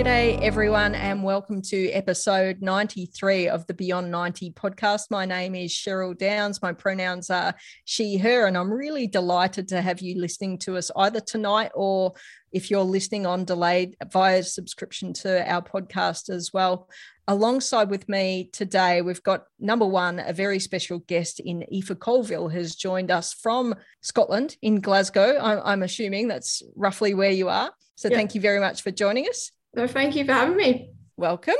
G'day, everyone, and welcome to episode 93 of the Beyond 90 podcast. My name is Cheryl Downs. My pronouns are she, her, and I'm really delighted to have you listening to us either tonight or if you're listening on delayed via subscription to our podcast as well. Alongside with me today, we've got number one, a very special guest in Aoife Colvill has joined us from Scotland in Glasgow. I'm, I'm assuming that's roughly where you are. So yep. thank you very much for joining us. No, thank you for having me. Welcome.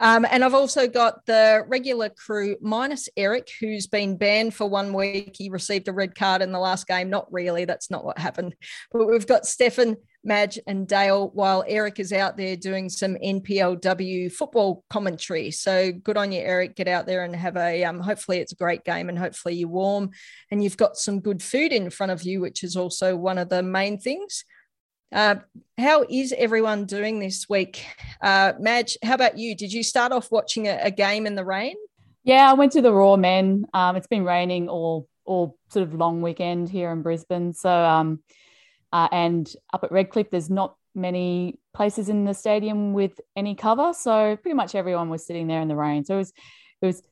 Um, and I've also got the regular crew minus Eric, who's been banned for one week. He received a red card in the last game. Not really, that's not what happened. But we've got Stefan, Madge, and Dale, while Eric is out there doing some NPLW football commentary. So good on you, Eric. Get out there and have a, um, hopefully it's a great game and hopefully you're warm and you've got some good food in front of you, which is also one of the main things. Uh, how is everyone doing this week? Uh, Madge, how about you? Did you start off watching a, a game in the rain? Yeah, I went to the Roar Men. Um, it's been raining all all sort of long weekend here in Brisbane. So, um, uh, and up at Redcliffe, there's not many places in the stadium with any cover. So pretty much everyone was sitting there in the rain. So it was, it was,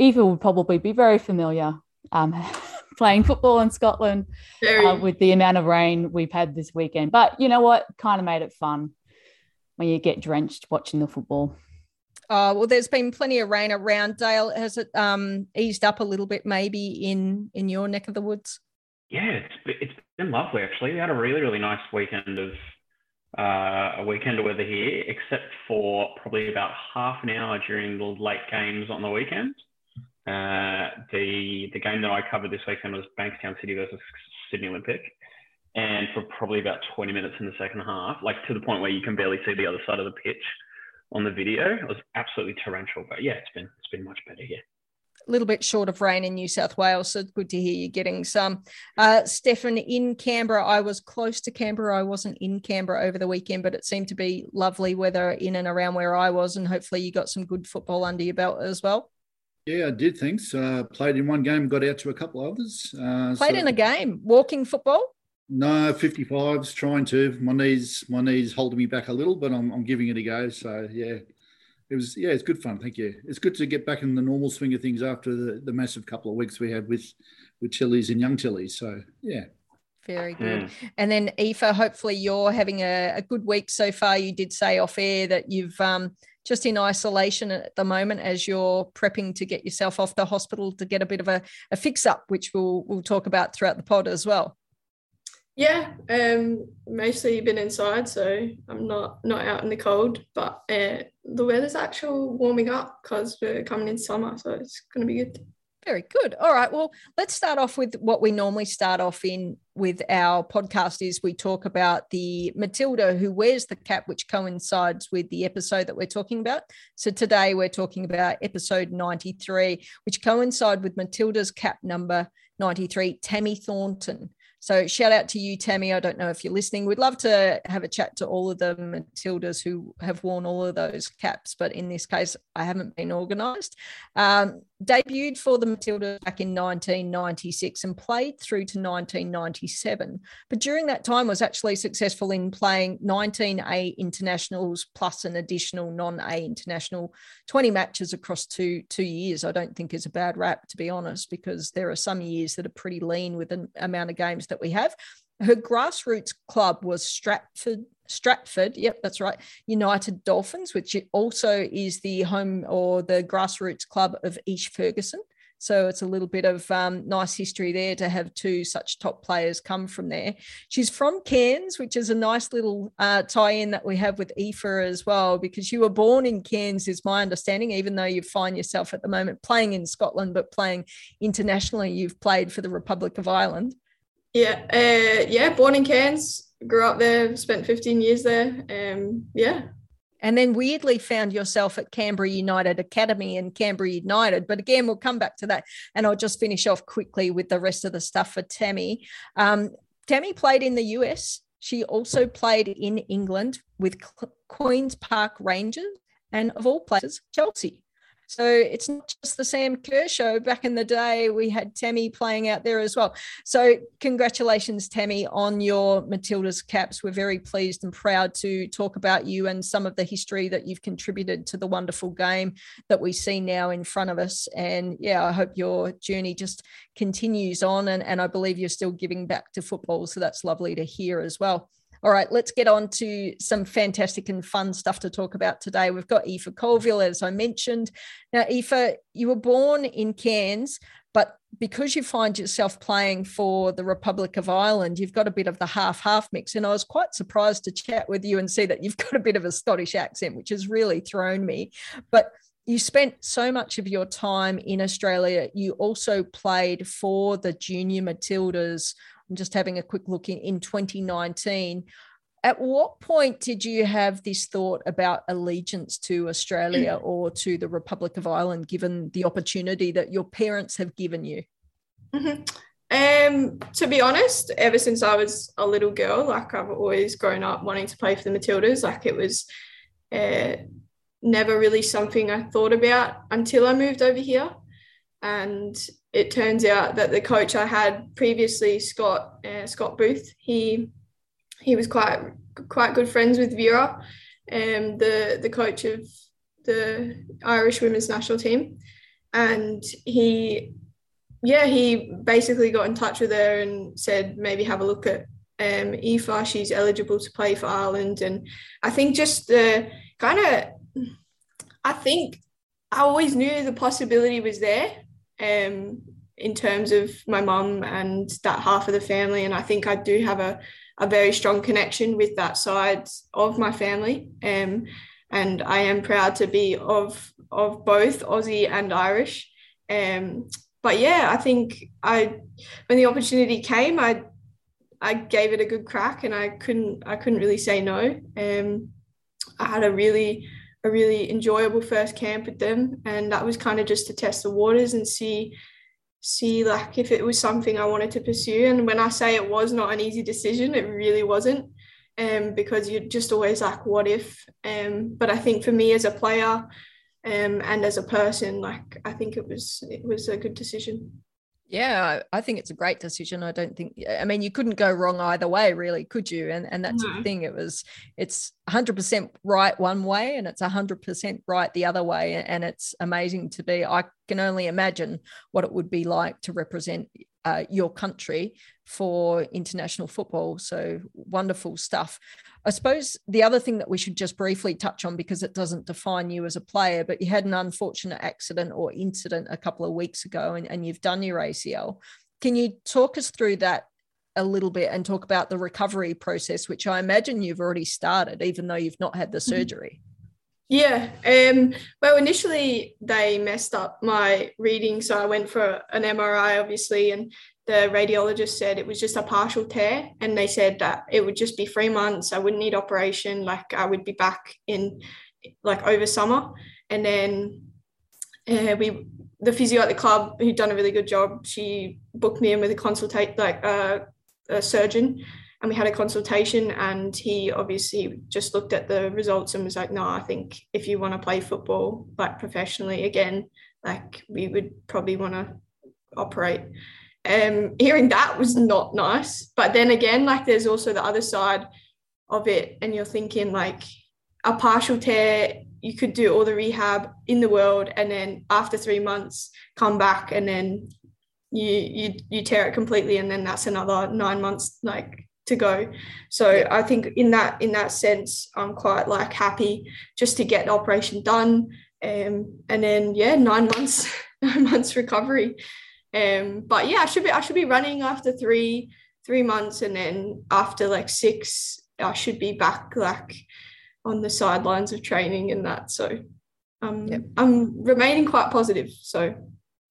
Aoife would probably be very familiar um, playing football in Scotland uh, with the amount of rain we've had this weekend. But you know what? Kind of made it fun when you get drenched watching the football. Oh, well, there's been plenty of rain around. Dale, has it um, eased up a little bit maybe in in your neck of the woods? Yeah, it's, it's been lovely actually. We had a really, really nice weekend of uh, a weekend of weather here, except for probably about half an hour during the late games on the weekend. Uh, the the game that I covered this weekend was Bankstown City versus Sydney Olympic, and for probably about 20 minutes in the second half, like to the point where you can barely see the other side of the pitch on the video. It was absolutely torrential, but yeah, it's been it's been much better here. A little bit short of rain in New South Wales, so good to hear you getting some. Uh, Stefan, in Canberra, I was close to Canberra. I wasn't in Canberra over the weekend, but it seemed to be lovely weather in and around where I was, and hopefully you got some good football under your belt as well. Yeah, I did. Thanks. Uh, played in one game, got out to a couple others. Uh, played so, in a game, walking football. No, 55s, trying to. My knees, my knees holding me back a little, but I'm, I'm giving it a go. So yeah, it was yeah, it's good fun. Thank you. It's good to get back in the normal swing of things after the, the massive couple of weeks we had with with Tillies and young Tillies. So yeah. Very good. Mm. And then Aoife, hopefully you're having a, a, good week so far. You did say off air that you've um, just in isolation at the moment as you're prepping to get yourself off the hospital to get a bit of a, a fix up, which we'll we'll talk about throughout the pod as well. Yeah, um, mostly been inside, so I'm not not out in the cold. But uh, the weather's actually warming up because we're coming in summer, so it's going to be good. Very good. All right. Well, let's start off with what we normally start off in with our podcast is we talk about the Matilda who wears the cap, which coincides with the episode that we're talking about. So today we're talking about episode 93, which coincide with Matilda's cap number 93, Tammy Thornton. So shout out to you, Tammy. I don't know if you're listening. We'd love to have a chat to all of the Matildas who have worn all of those caps, but in this case, I haven't been organised. Um, debuted for the Matildas back in 1996 and played through to 1997. But during that time, was actually successful in playing 19 A internationals plus an additional non-A international, 20 matches across two two years. I don't think is a bad rap to be honest, because there are some years that are pretty lean with the amount of games that we have. Her grassroots club was Stratford Stratford, yep, that's right, United Dolphins, which also is the home or the grassroots club of Ish Ferguson. So it's a little bit of um, nice history there to have two such top players come from there. She's from Cairns, which is a nice little uh, tie in that we have with Aoife as well, because you were born in Cairns, is my understanding, even though you find yourself at the moment playing in Scotland, but playing internationally, you've played for the Republic of Ireland. Yeah, uh, yeah, born in Cairns, grew up there, spent 15 years there. Um, yeah. and then weirdly found yourself at Canberra United Academy and Canberra United. But again, we'll come back to that. And I'll just finish off quickly with the rest of the stuff for Tammy. Um, Tammy played in the US. She also played in England with Queen's Park Rangers and, of all places, Chelsea. So it's not just the Sam Kerr show. Back in the day, we had Tammy playing out there as well. So congratulations, Tammy, on your Matildas caps. We're very pleased and proud to talk about you and some of the history that you've contributed to the wonderful game that we see now in front of us. And yeah, I hope your journey just continues on. And, and I believe you're still giving back to football. So that's lovely to hear as well. All right, let's get on to some fantastic and fun stuff to talk about today. We've got Aoife Colvill, as I mentioned. Now, Aoife, you were born in Cairns, but because you find yourself playing for the Republic of Ireland, you've got a bit of the half half mix. And I was quite surprised to chat with you and see that you've got a bit of a Scottish accent, which has really thrown me. But you spent so much of your time in Australia. You also played for the junior Matildas I'm just having a quick look in, in 2019. At what point did you have this thought about allegiance to Australia or to the Republic of Ireland, given the opportunity that your parents have given you? Mm-hmm. Um, to be honest, ever since I was a little girl, like I've always grown up wanting to play for the Matildas. Like it was uh, never really something I thought about until I moved over here. And it turns out that the coach I had previously, Scott uh, Scott Booth, he he was quite quite good friends with Vera, um, the the coach of the Irish women's national team, and he yeah he basically got in touch with her and said maybe have a look at um. She's eligible to play for Ireland, and I think just the kind of I think I always knew the possibility was there um, in terms of my mum and that half of the family. And I think I do have a, a very strong connection with that side of my family. Um, and I am proud to be of of both Aussie and Irish. Um, but yeah, I think I when the opportunity came, I I gave it a good crack, and I couldn't I couldn't really say no. Um, I had a really a really enjoyable first camp with them, and that was kind of just to test the waters and see see like if it was something I wanted to pursue. And when I say it was not an easy decision, it really wasn't. Um, because you're just always like, what if? Um, but I think for me as a player, um, and as a person, like I think it was it was a good decision. Yeah, I think it's a great decision. I don't think I mean you couldn't go wrong either way, really, could you? And and that's no. the thing. It was it's 100% right one way and it's 100% right the other way and it's amazing to be I can only imagine what it would be like to represent uh, your country for international football. So wonderful stuff. I suppose the other thing that we should just briefly touch on because it doesn't define you as a player, but you had an unfortunate accident or incident a couple of weeks ago and, and you've done your ACL. Can you talk us through that a little bit and talk about the recovery process, which I imagine you've already started, even though you've not had the mm-hmm. surgery? Yeah. Um, well, initially they messed up my reading. So I went for an MRI, obviously, and the radiologist said it was just a partial tear. And they said that it would just be three months. I wouldn't need operation. Like I would be back in like over summer. And then uh, we, the physio at the club who'd done a really good job, she booked me in with a consultate, like uh, a surgeon and we had a consultation and he obviously just looked at the results and was like no i think if you want to play football like professionally again like we would probably want to operate um hearing that was not nice but then again like there's also the other side of it and you're thinking like a partial tear you could do all the rehab in the world and then after three months come back and then you you you tear it completely and then that's another nine months like to go. So I think in that in that sense, I'm quite like happy just to get the operation done. Um, and then yeah, nine months, nine months recovery. Um, but yeah, I should be I should be running after three three months, and then after like six, I should be back like on the sidelines of training and that. So um, yep. I'm remaining quite positive. So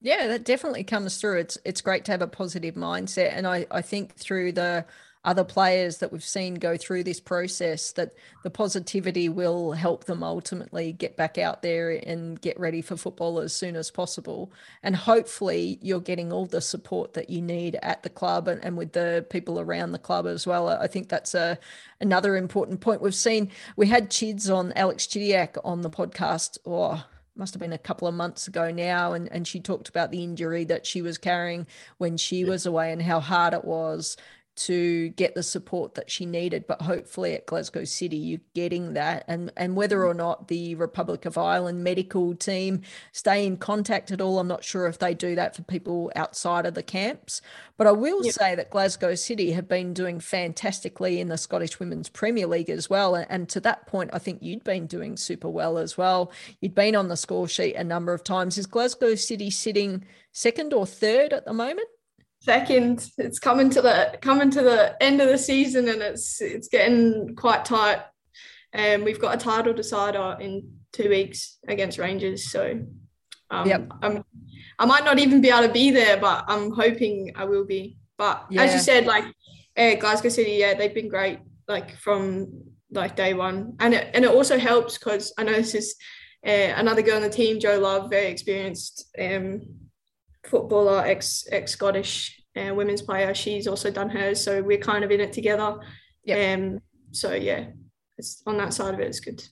yeah, that definitely comes through. It's it's great to have a positive mindset, and I I think through the other players that we've seen go through this process that the positivity will help them ultimately get back out there and get ready for football as soon as possible. And hopefully, you're getting all the support that you need at the club and, and with the people around the club as well. I think that's a another important point. We've seen we had Chids on Alex Chidiac on the podcast, or oh, must have been a couple of months ago now and, and she talked about the injury that she was carrying when she was away and how hard it was to get the support that she needed. But hopefully at Glasgow City, you're getting that. And, and whether or not the Republic of Ireland medical team stay in contact at all, I'm not sure if they do that for people outside of the camps. But I will yep. say that Glasgow City have been doing fantastically in the Scottish Women's Premier League as well. And, and to that point, I think you'd been doing super well as well. You'd been on the score sheet a number of times. Is Glasgow City sitting second or third at the moment? Second. It's coming to the coming to the end of the season, and it's it's getting quite tight. And um, we've got a title decider in two weeks against Rangers, so um, yep. I'm, I might not even be able to be there, but I'm hoping I will be. But yeah. as you said, like uh, Glasgow City, yeah, they've been great, like from like day one, and it, and it also helps because I know this is uh, another girl on the team, Jo Love, very experienced. Um, footballer, ex ex Scottish uh, women's player. She's also done hers, so we're kind of in it together. Yeah. Um, so yeah, it's on that side of it, it's good.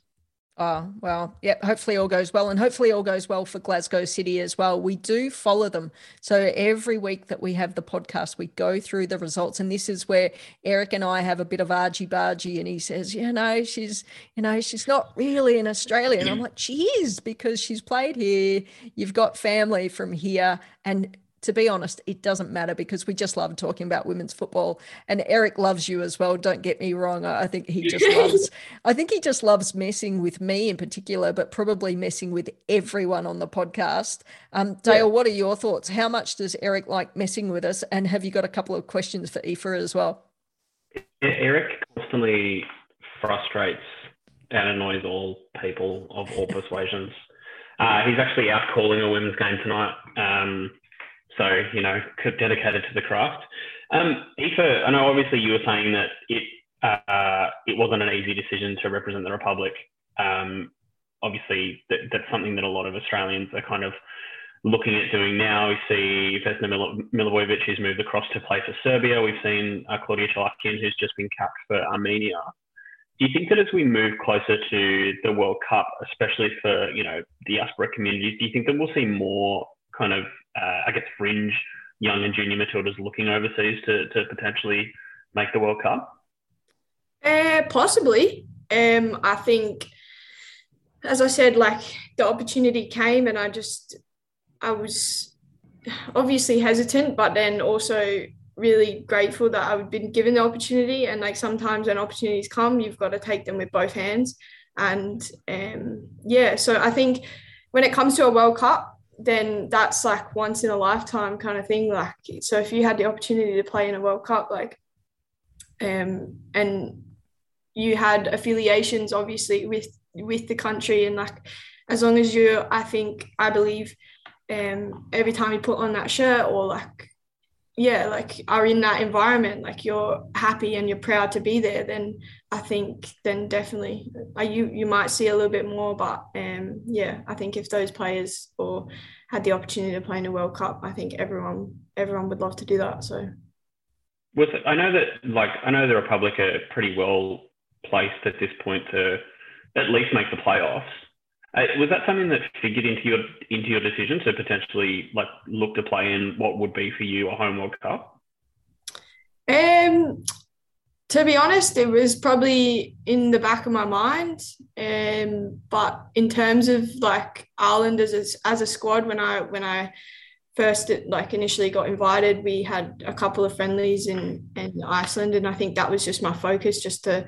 Oh, well, yep. Hopefully all goes well. And hopefully all goes well for Glasgow City as well. We do follow them. So every week that we have the podcast, we go through the results. And this is where Eric and I have a bit of argy bargy. And he says, you know, she's, you know, she's not really an Australian. I'm mm. like, she is because she's played here. You've got family from here. And to be honest, it doesn't matter because we just love talking about women's football. And Eric loves you as well. Don't get me wrong. I think he just loves, I think he just loves messing with me in particular, but probably messing with everyone on the podcast. Um, Dale, yeah. what are your thoughts? How much does Eric like messing with us? And have you got a couple of questions for Aoife as well? Eric constantly frustrates and annoys all people of all persuasions. Uh, he's actually out calling a women's game tonight. Um, so, you know, dedicated to the craft. Um, Aoife, I know obviously you were saying that it uh, it wasn't an easy decision to represent the Republic. Um, obviously, that, that's something that a lot of Australians are kind of looking at doing now. We see Vesna Milivojevic who's moved across to play for Serbia. We've seen uh, Claudia Chalakian who's just been capped for Armenia. Do you think that as we move closer to the World Cup, especially for you know the diaspora communities, do you think that we'll see more kind of uh, I guess, fringe young and junior Matildas looking overseas to, to potentially make the World Cup? Uh, possibly. Um, I think, as I said, like the opportunity came, and I just, I was obviously hesitant, but then also really grateful that I've been given the opportunity. And like sometimes when opportunities come, you've got to take them with both hands. And um, yeah, so I think when it comes to a World Cup, then that's like once in a lifetime kind of thing. Like, so if you had the opportunity to play in a World Cup, like, um, and you had affiliations obviously with with the country, and like, as long as you, I think, I believe, um, every time you put on that shirt or like yeah, like are in that environment, like you're happy and you're proud to be there, then I think then definitely uh, you you might see a little bit more. But um, yeah, I think if those players or had the opportunity to play in a World Cup, I think everyone everyone would love to do that. So, with I know that like I know the Republic are pretty well placed at this point to at least make the playoffs. Uh, was that something that figured into your into your decision to potentially like look to play in what would be for you a home World Cup? Um, to be honest, it was probably in the back of my mind. Um, but in terms of like Ireland as a, as a squad, when I when I first like initially got invited, we had a couple of friendlies in in Iceland, and I think that was just my focus, just to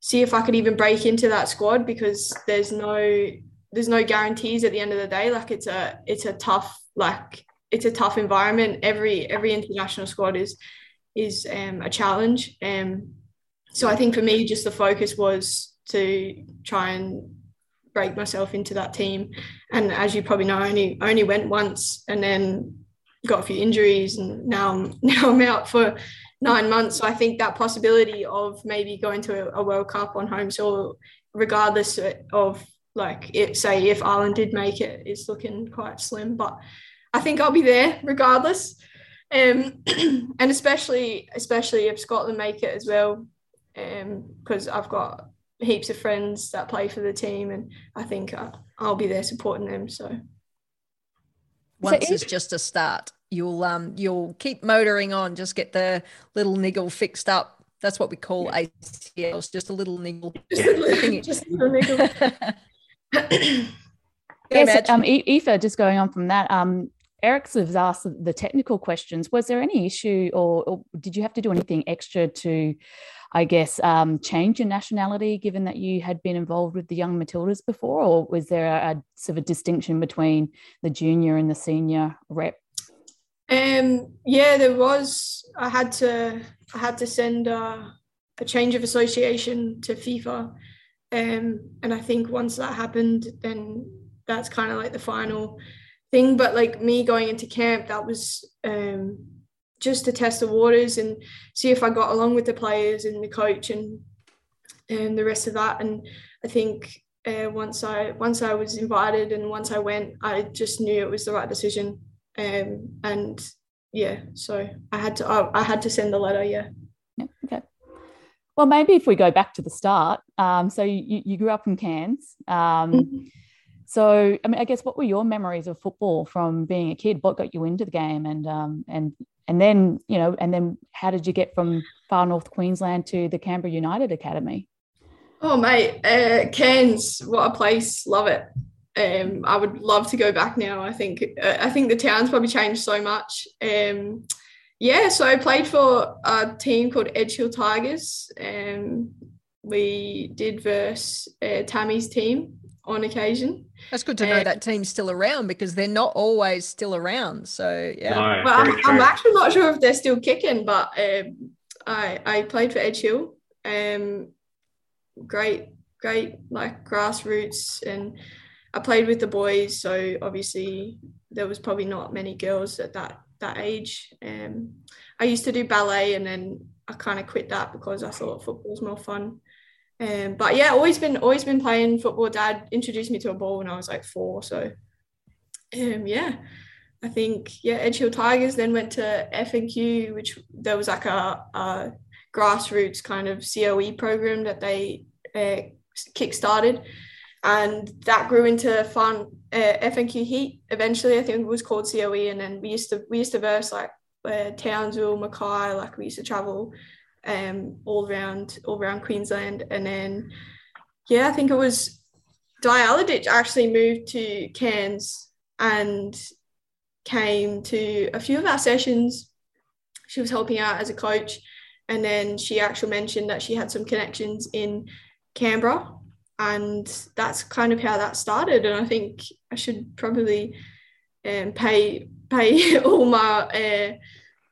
see if I could even break into that squad because there's no there's no guarantees at the end of the day. Like it's a it's a tough like it's a tough environment. Every every international squad is is um, a challenge. Um, so I think for me, just the focus was to try and break myself into that team. And as you probably know, I only I only went once and then got a few injuries, and now I'm now I'm out for nine months. So I think that possibility of maybe going to a, a World Cup on home soil, regardless of like it, say if Ireland did make it, it, is looking quite slim. But I think I'll be there regardless. Um, and especially especially if Scotland make it as well, because um, I've got heaps of friends that play for the team, and I think I, will be there supporting them. So once so it's just a start, you'll um you'll keep motoring on, just get the little niggle fixed up. That's what we call yeah. ACLs, just a little niggle. Just a little, just a little niggle. yes, um, Aoife, just going on from that, um, Eric sort of asked the technical questions. Was there any issue, or, or did you have to do anything extra to, I guess, um, change your nationality, given that you had been involved with the young Matildas before, or was there a, a sort of a distinction between the junior and the senior rep? Um, yeah, there was. I had to. I had to send a, a change of association to FIFA, um, and I think once that happened, then that's kind of like the final thing. But like me going into camp, that was um, just to test the waters and see if I got along with the players and the coach and and the rest of that. And I think uh, once I once I was invited and once I went, I just knew it was the right decision. Um, and yeah, so I had to I, I had to send the letter. Yeah. Yeah. Okay. Well, maybe if we go back to the start. Um, so you, you grew up in Cairns. Um, mm-hmm. So, I mean, I guess what were your memories of football from being a kid? What got you into the game, and um, and and then you know, and then how did you get from far north Queensland to the Canberra United Academy? Oh, mate, uh, Cairns, what a place! Love it. Um, I would love to go back now. I think uh, I think the town's probably changed so much. Um, yeah, so I played for a team called Edgehill Tigers. and we did verse uh, Tammy's team on occasion. That's good to know that team's still around because they're not always still around. So yeah. No, well, I'm, I'm, actually not sure if they're still kicking, but um, I I played for Edgehill. Um, great, great like grassroots, and I played with the boys. So obviously there was probably not many girls at that that age. Um, I used to do ballet, and then I kind of quit that because I thought football was more fun. Um, but yeah, always been always been playing football. Dad introduced me to a ball when I was like four. So um, yeah, I think yeah, Edgehill Tigers. Then went to FNQ, which there was like a, a grassroots kind of COE program that they uh, kick-started, and that grew into fun uh, FNQ Heat. Eventually, I think it was called COE, and then we used to we used to verse like uh, Townsville, Mackay. Like we used to travel um, all around all around Queensland. And then, yeah, I think it was Di Alagich actually moved to Cairns and came to a few of our sessions. She was helping out as a coach, and then she actually mentioned that she had some connections in Canberra, and that's kind of how that started. And I think I should probably um, pay pay all my uh,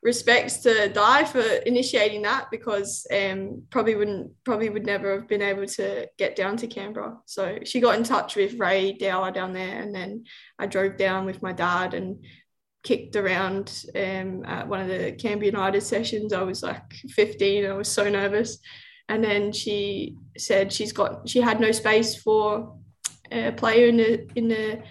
respects to Di for initiating that because um, probably wouldn't probably would never have been able to get down to Canberra. So she got in touch with Rae Dower down there, and then I drove down with my dad and kicked around um, at one of the Canberra United sessions. I was like 15. I was so nervous, and then she said she's got she had no space for a player in the in the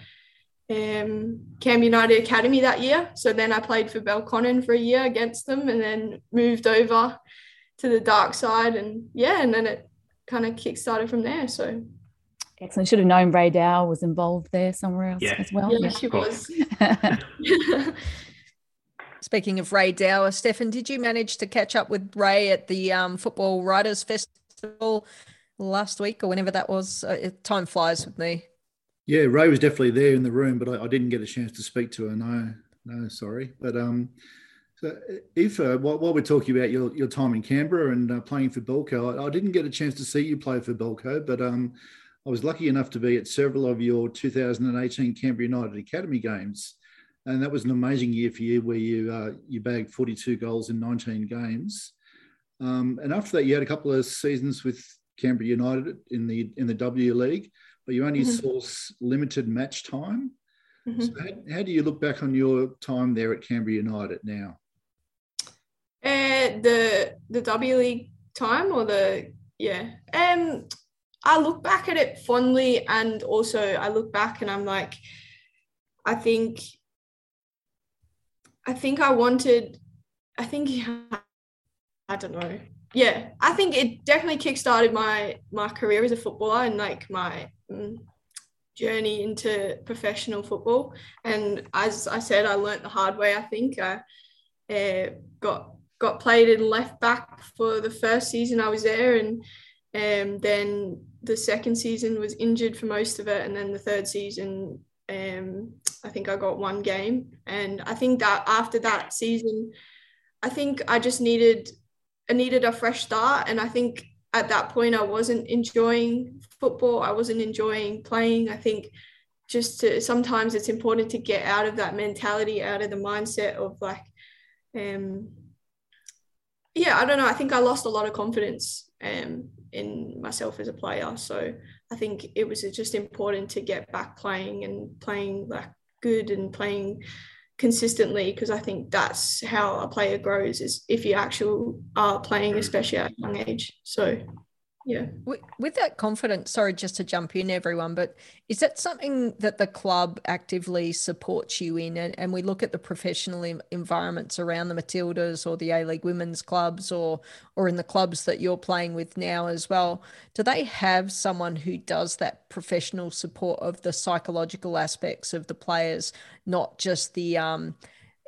um, Cam United Academy that year. So then I played for Belconnen for a year against them and then moved over to the dark side. And yeah, and then it kind of kick started from there. So excellent. Should have known Rae Dow was involved there somewhere else yeah. as well. Yeah, yeah. she was. Speaking of Rae Dower, Stefan, did you manage to catch up with Ray at the um, Football Writers Festival last week or whenever that was? Uh, time flies with me. Yeah, Ray was definitely there in the room, but I, I, didn't get a chance to speak to her. No, no, sorry. But um, so if uh, while, while, we're talking about your, your time in Canberra and uh, playing for Belco, I, I, didn't get a chance to see you play for Belco, but um, I was lucky enough to be at several of your 2018 Canberra United Academy games, and that was an amazing year for you, where you uh, you bagged 42 goals in 19 games. Um, and after that, you had a couple of seasons with Canberra United in the in the W League but you only mm-hmm. saw limited match time. Mm-hmm. So how, how, do you look back on your time there at Canberra United now? Uh, the the W League time or the yeah. Um, I look back at it fondly, and also I look back and I'm like, I think, I think I wanted, I think I don't know. Yeah, I think it definitely kickstarted my my career as a footballer and like my mm, journey into professional football. And as I said, I learnt the hard way. I think I uh, got got played in left back for the first season I was there, and um, then the second season was injured for most of it, and then the third season, um, I think I got one game, and I think that after that season, I think I just needed I needed a fresh start, and I think at that point I wasn't enjoying football. I wasn't enjoying playing. I think just to sometimes it's important to get out of that mentality, out of the mindset of like, um, yeah, I don't know. I think I lost a lot of confidence um, in myself as a player. So I think it was just important to get back playing and playing like good and playing consistently because I think that's how a player grows is if you actually are playing, especially at a young age. So yeah. With, with, that confidence sorry just to jump in everyone but is that something that the club actively supports you in? And, and we look at the professional environments around the matildas or the a league women's clubs or or in the clubs that you're playing with now as well. Do they have someone who does that professional support of the psychological aspects of the players not just the um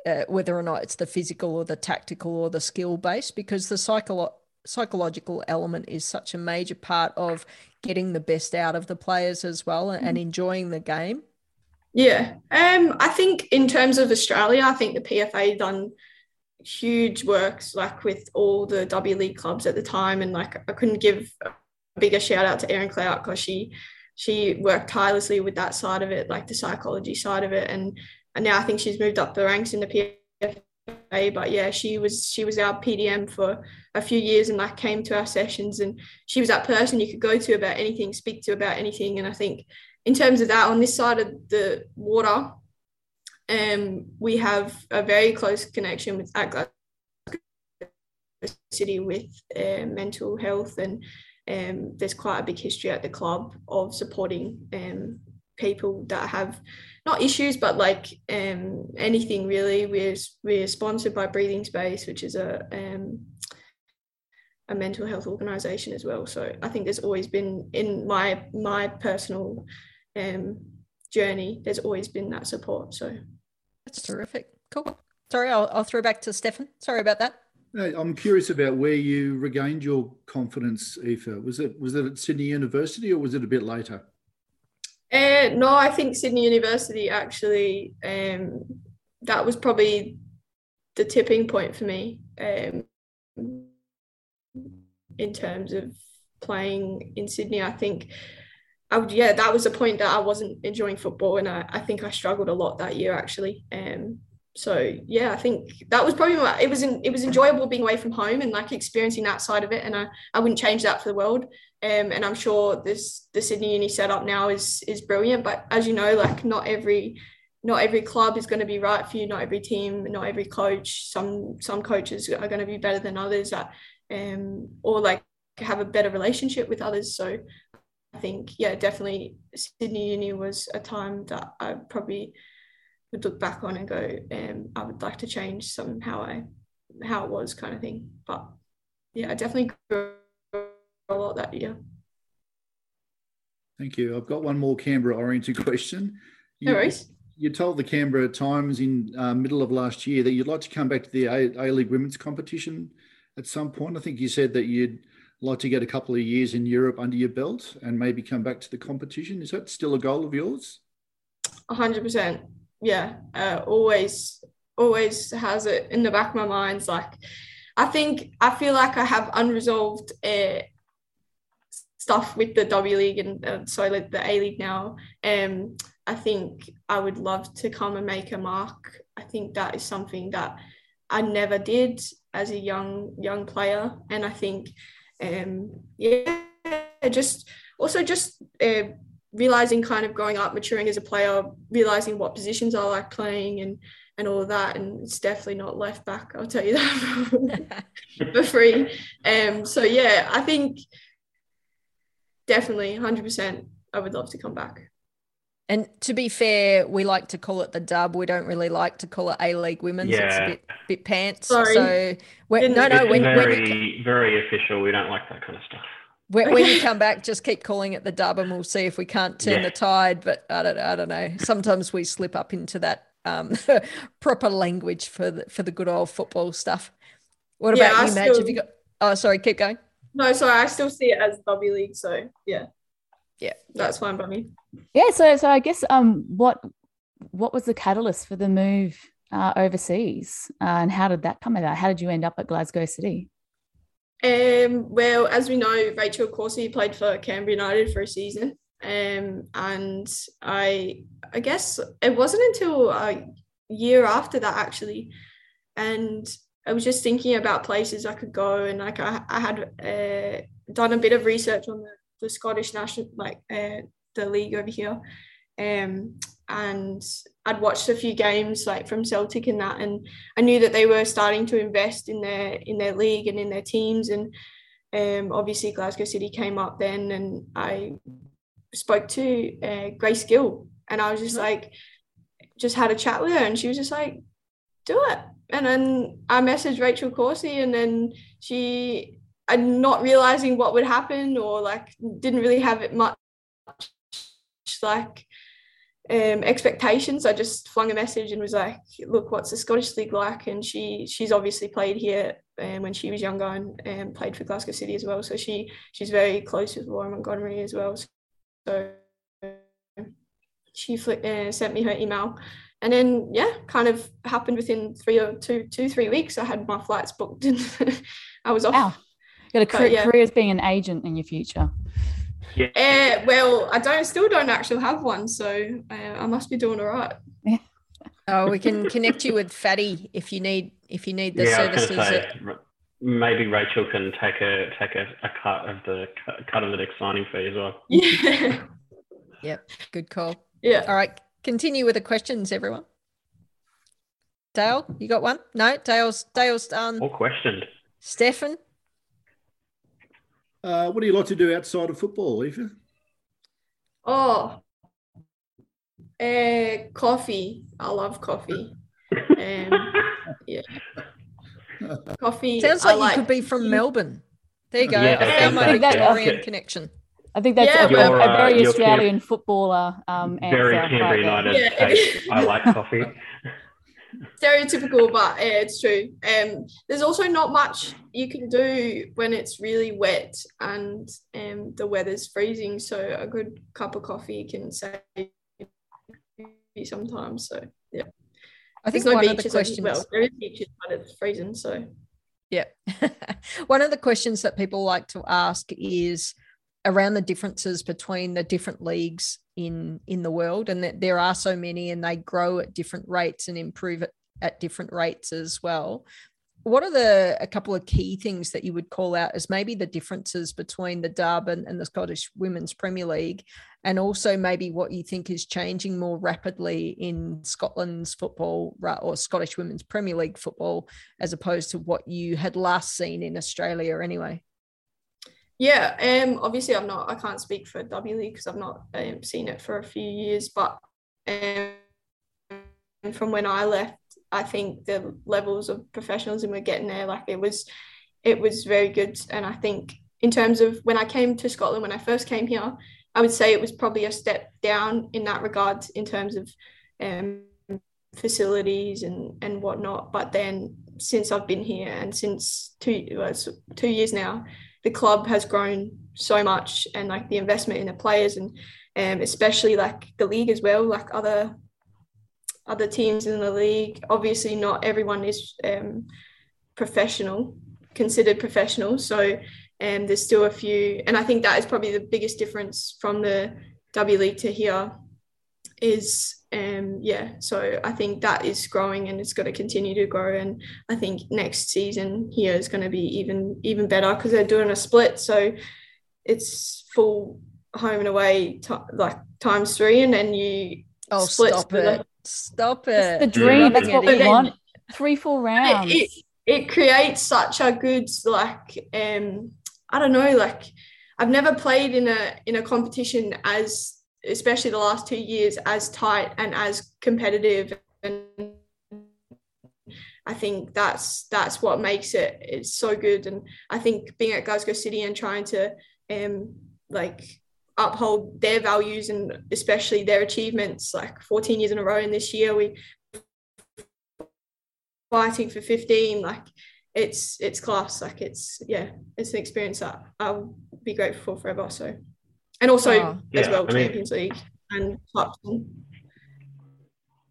uh, whether or not it's the physical or the tactical or the skill base? Because the psychological psychological element is such a major part of getting the best out of the players as well and, and mm-hmm. enjoying the game? Yeah, um, I think in terms of Australia, I think the PFA done huge works like with all the W League clubs at the time, and like I couldn't give a bigger shout out to Erin Clout because she she worked tirelessly with that side of it, like the psychology side of it, and and now I think she's moved up the ranks in the PFA but yeah, she was she was our PDM for a few years and like came to our sessions and she was that person you could go to about anything, speak to about anything. And I think in terms of that, on this side of the water, um, we have a very close connection with at City with uh, mental health and um, there's quite a big history at the club of supporting um, people that have not issues, but like um, anything really. We're we're sponsored by Breathing Space, which is a um, a mental health organization as well. So I think there's always been in my my personal um, journey, there's always been that support. So that's terrific. Cool. Sorry, I'll, I'll throw back to Stefan. Sorry about that. I'm curious about where you regained your confidence, Aoife. Was it was it at Sydney University or was it a bit later? Uh, no, I think Sydney University actually, um, that was probably the tipping point for me um, in terms of playing in Sydney. I think, I would, yeah, that was a point that I wasn't enjoying football, and I, I think I struggled a lot that year actually. Um, so yeah, I think that was probably my, it was in, it was enjoyable being away from home and like experiencing that side of it, and I, I wouldn't change that for the world. Um, and I'm sure this the Sydney Uni setup now is is brilliant. But as you know, like not every not every club is going to be right for you. Not every team, not every coach. Some some coaches are going to be better than others at, um, or like have a better relationship with others. So I think yeah, definitely Sydney Uni was a time that I probably would look back on and go, um, I would like to change some how I how it was kind of thing. But yeah, I definitely grew lot that year. Thank you. I've got one more Canberra oriented question. You, no worries. You told the Canberra Times in uh, middle of last year that you'd like to come back to the A League women's competition at some point. I think you said that you'd like to get a couple of years in Europe under your belt and maybe come back to the competition. Is that still a goal of yours? hundred percent yeah, uh, always always has it in the back of my mind. It's like I think I feel like I have unresolved uh, stuff with the W League and uh, so like the A League now. Um, I think I would love to come and make a mark. I think that is something that I never did as a young young player, and I think um, yeah, just also just uh, realizing kind of growing up, maturing as a player, realizing what positions I like playing and and all of that. And it's definitely not left back, I'll tell you that for free. Um, so yeah, I think definitely 100% I would love to come back. And to be fair, we like to call it the dub. We don't really like to call it A League Women's. Yeah. It's a bit, bit pants. Sorry. So when, no, no, when, very, when you, very official. We don't like that kind of stuff. When, when, you come back, just keep calling it the dub, and we'll see if we can't turn yeah. the tide. But I don't, I don't know. Sometimes we slip up into that um, proper language for the for the good old football stuff. What about yeah, you, Madge? Have you got? Oh, sorry. Keep going. No, sorry. I still see it as W League. So yeah yeah, that's fine by me. Yeah, so so I guess um, what what was the catalyst for the move uh, overseas, uh, and how did that come about? How did you end up at Glasgow City? Um, well, as we know, Rachel Corsie played for Canberra United for a season, um, and I I guess it wasn't until a year after that actually, and I was just thinking about places I could go, and like I, I had uh, done a bit of research on the the Scottish national like uh, the league over here. Um, and I'd watched a few games like from Celtic and that, and I knew that they were starting to invest in their in their league and in their teams. And um, obviously Glasgow City came up then, and I spoke to uh, Grace Gill, and I was just like, just had a chat with her, and she was just like, do it. And then I messaged Rachel Corsie, and then she and not realizing what would happen or like didn't really have it much like um, expectations. I just flung a message and was like, "Look, what's the Scottish League like?" And she she's obviously played here um, when she was younger and um, played for Glasgow City as well. So she she's very close with Laura Montgomery as well. So she uh, sent me her email, and then yeah, kind of happened within three or two two three weeks. I had my flights booked and I was off. Wow got a career, yeah. career as being an agent in your future. Yeah. Uh, well, I don't still don't actually have one, so uh, I must be doing all right. Yeah. Oh, we can connect you with Fatty if you need if you need the yeah, services. Say, maybe Rachel can take a take a, a cut of the cut of the next signing fee as well. Yeah. yep. Good call. Yeah. All right. Continue with the questions, everyone. Dale, you got one? No, Dale's Dale's done. All questioned. Stefan, uh, what do you like to do outside of football, Aoife? Oh, uh, coffee. I love coffee. Um, yeah. Coffee. Sounds like, like you could be from Melbourne. There you go. Yeah, I found my Victorian connection. I think that's yeah, a, a, a, very uh, Australian footballer. Um, very Canberra United. Yeah. I like coffee. stereotypical, but yeah, it's true. Um, there's also not much you can do when it's really wet and um, the weather's freezing. So a good cup of coffee can save you sometimes. So yeah, I think there's no one beaches. Of the questions, well, there is beaches, but it's freezing. So yeah, one of the questions that people like to ask is around the differences between the different leagues in in the world and that there are so many and they grow at different rates and improve at, at different rates as well. What are the a couple of key things that you would call out as maybe the differences between the dub and, and the scottish women's premier league and also maybe what you think is changing more rapidly in scotland's football or scottish women's premier league football as opposed to what you had last seen in australia anyway yeah, um, obviously I'm not. I can't speak for W League because I've not um, seen it for a few years. But um, from when I left, I think the levels of professionalism we're getting there, like it was, it was very good. And I think in terms of when I came to Scotland, when I first came here, I would say it was probably a step down in that regard in terms of um, facilities and and whatnot. But then since I've been here and since two well, two years now the club has grown so much and like the investment in the players and um, especially like the league as well like other other teams in the league. Obviously not everyone is um, professional considered professional. So um, there's still a few and i think that is probably the biggest difference from the w league to here is um, yeah, so I think that is growing and it's going to continue to grow. And I think next season here is going to be even even better because they're doing a split, so it's full home and away t- like times three, and then you Oh, split stop with it. Stop it. It's the dream. That's what we in. want. Three full rounds. it, it creates such a good like um I don't know like I've never played in a in a competition as especially the last two years as tight and as competitive. And I think that's that's what makes it it's so good. And I think being at Glasgow City and trying to um like uphold their values and especially their achievements like 14 years in a row and this year we fighting for 15 like it's it's class. Like it's yeah it's an experience that i'll be grateful for forever. So and also Oh. as Yeah, well I mean- champions league and cups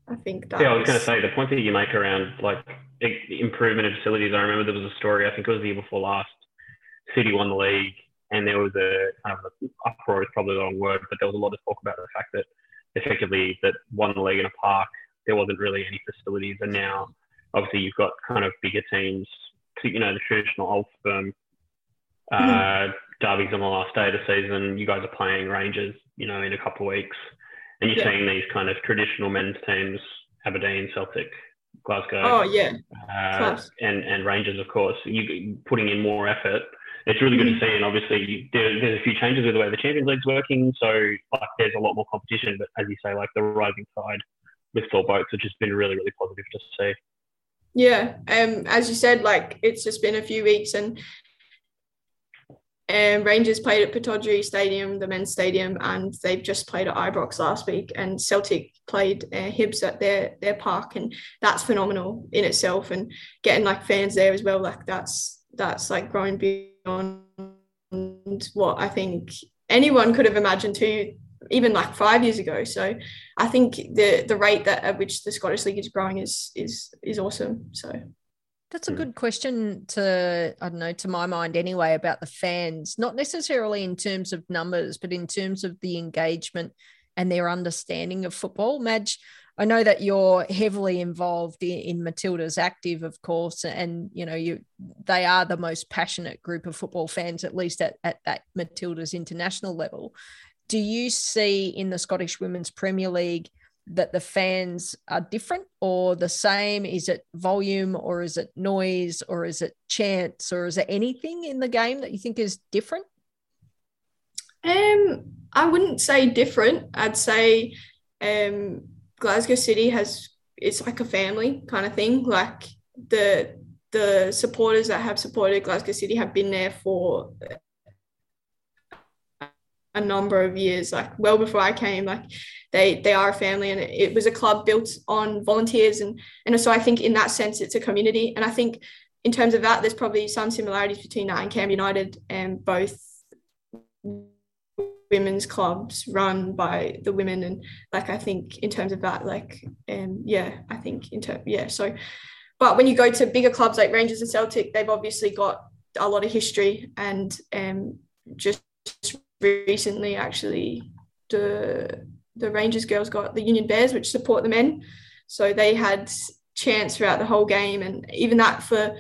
i think that Yeah, I was going to say the point that you make around like i- improvement of facilities. I remember there was a story. I think it was the year before last. City won the league, and there was a kind of a, uproar is probably the wrong word, but there was a lot of talk about the fact that effectively that won the league in a park. There wasn't really any facilities, and now obviously you've got kind of bigger teams. You know, the traditional old firm uh, derbies on the last day of the season. You guys are playing Rangers, you know, in a couple of weeks, and you're Yeah. seeing these kind of traditional men's teams, Aberdeen, Celtic, Glasgow, oh yeah uh, and and Rangers, of course. You putting in more effort. It's really good Mhm. to see, and obviously you, there, there's a few changes with the way the Champions League's working. So like, there's a lot more competition, but as you say, like the rising tide lifts all boats, which has been really really positive to see. Yeah, um, as you said, like it's just been a few weeks, and um, Rangers played at Pittodrie Stadium, the men's stadium, and they've just played at Ibrox last week. And Celtic played uh, Hibs at their their park, and that's phenomenal in itself. And getting like fans there as well, like that's that's like growing beyond what I think anyone could have imagined too, even like five years ago. So I think the the rate that at which the Scottish League is growing is is is awesome. So That's a Mm. good question to, I don't know, to my mind anyway, about the fans, not necessarily in terms of numbers, but in terms of the engagement and their understanding of football. Madge, I know that you're heavily involved in, in Matilda's active, of course, and you know you they are the most passionate group of football fans, at least at, at that Matilda's international level. Do you see in the Scottish Women's Premier League that the fans are different or the same? Is it volume or is it noise or is it chance or is there anything in the game that you think is different? Um, I wouldn't say different. I'd say um, Glasgow City has it's like a family kind of thing. Like the the supporters that have supported Glasgow City have been there for a number of years, like well before I came. Like they they are a family, and it, it was a club built on volunteers, and and so I think in that sense it's a community. And I think in terms of that, there's probably some similarities between that and Cam United, and both women's clubs run by the women and like I think in terms of that like um yeah I think in terms yeah so but when you go to bigger clubs like Rangers and Celtic they've obviously got a lot of history and um just recently actually the the Rangers girls got the Union Bears which support the men. So they had chants throughout the whole game. And even that for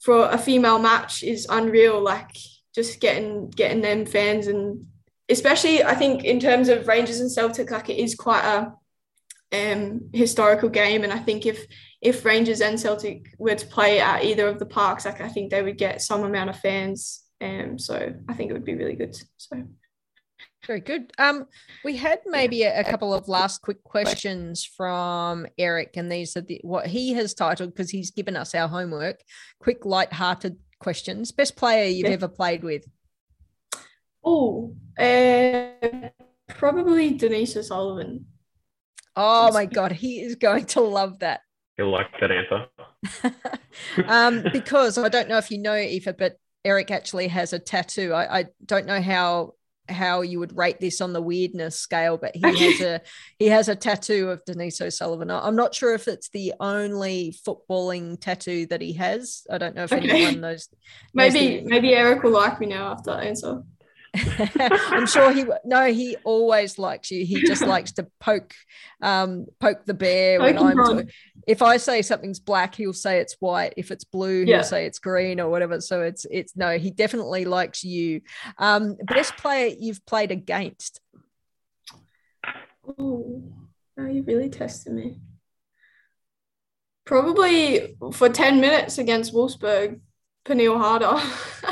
for a female match is unreal like just getting getting them fans. And especially I think in terms of Rangers and Celtic, like it is quite a um, historical game, and I think if if Rangers and Celtic were to play at either of the parks, like I think they would get some amount of fans. Um, so I think it would be really good. So Very good. Um, we had maybe a, a couple of last quick questions from Eric, and these are the, what he has titled because he's given us our homework. Quick, light-hearted questions. Best player you've Yeah. ever played with? oh, uh, probably Denise O'Sullivan. Oh my god, he is going to love that. He'll like that answer. um, because I don't know if you know Eva, but Eric actually has a tattoo. I, I don't know how how you would rate this on the weirdness scale, but he has a he has a tattoo of Denise O'Sullivan. I'm not sure if it's the only footballing tattoo that he has. I don't know if Okay. anyone knows. knows Maybe the- maybe Eric will like me now after that answer. I'm sure he no, he always likes you. He just likes to poke um poke the bear when I'm to, if I say something's black, he'll say it's white. If it's blue, he'll say it's green or whatever. So it's it's no, he definitely likes you. Um best player you've played against. Oh, you really tested me. Probably for 10 minutes against Wolfsburg, Pernille Harder.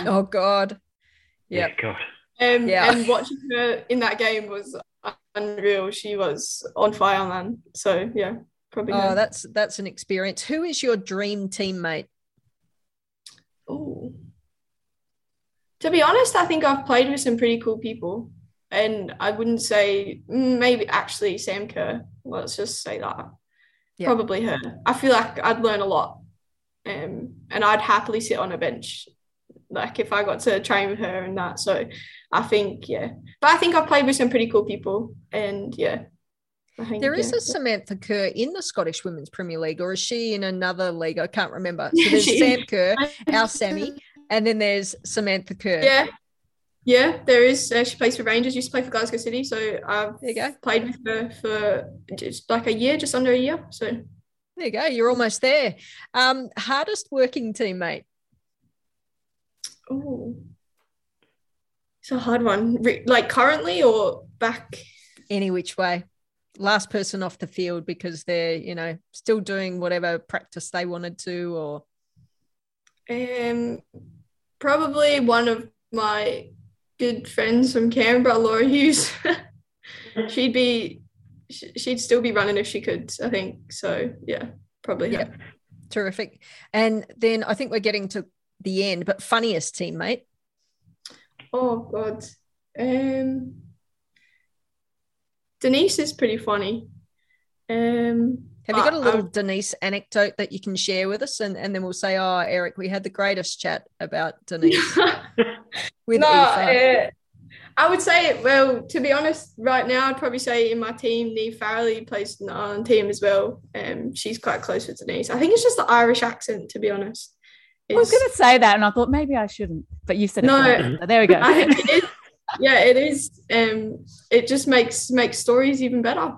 oh God. Yep. Yeah. God. Um, yeah. And watching her in that game was unreal. She was on fire, man. So yeah, probably. Oh, her. that's that's an experience. Who is your dream teammate? Oh, to be honest, I think I've played with some pretty cool people, and I wouldn't say mm, maybe actually Sam Kerr. Let's just say that. Yeah. Probably her. I feel like I'd learn a lot, um, and I'd happily sit on a bench like if I got to train with her and that. So I think, yeah. But I think I've played with some pretty cool people and yeah. Think, there is yeah. a Samantha Kerr in the Scottish Women's Premier League, or is she in another league? I can't remember. So there's Sam Kerr, our Sammy, and then there's Samantha Kerr. Yeah, yeah, there is. Uh, she plays for Rangers. Used to play for Glasgow City, so I've there you go. played with her for just like a year, just under a year. So there you go. You're almost there. Um, hardest working teammate. Oh, it's a hard one. Like currently or back? Any which way. Last person off the field because they're, you know, still doing whatever practice they wanted to or. Um, probably one of my good friends from Canberra, Laura Hughes. she'd be, she'd still be running if she could. I think so. Yeah, probably. Yeah, terrific. And then I think we're getting to the end, but funniest teammate? Oh God. Um Denise is pretty funny. Um have you got a little I, Denise anecdote that you can share with us? And, and then we'll say, oh, Eric, we had the greatest chat about Denise with no, uh, I would say, well, to be honest, right now, I'd probably say in my team, Niamh Farrelly plays on team as well. Um, she's quite close with Denise. I think it's just the Irish accent, to be honest. Is, I was going to say that, and I thought maybe I shouldn't, but you said no. It so there we go. it is, yeah, it is. Um, it just makes makes stories even better.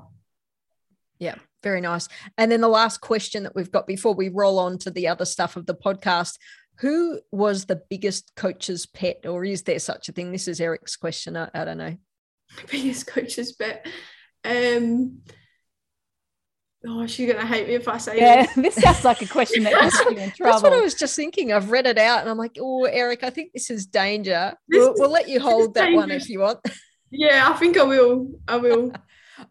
Yeah, very nice. And then the last question that we've got before we roll on to the other stuff of the podcast: Who was the biggest coach's pet, or is there such a thing? This is Eric's question. I, I don't know. Biggest coach's pet. Um, Oh, she's gonna hate me if I say yeah, this. this sounds like a question that gets you in trouble. That's what I was just thinking. I've read it out and I'm like, oh, Eric, I think this is danger. This we'll, we'll let you hold that one if you want. Yeah, I think I will. I will.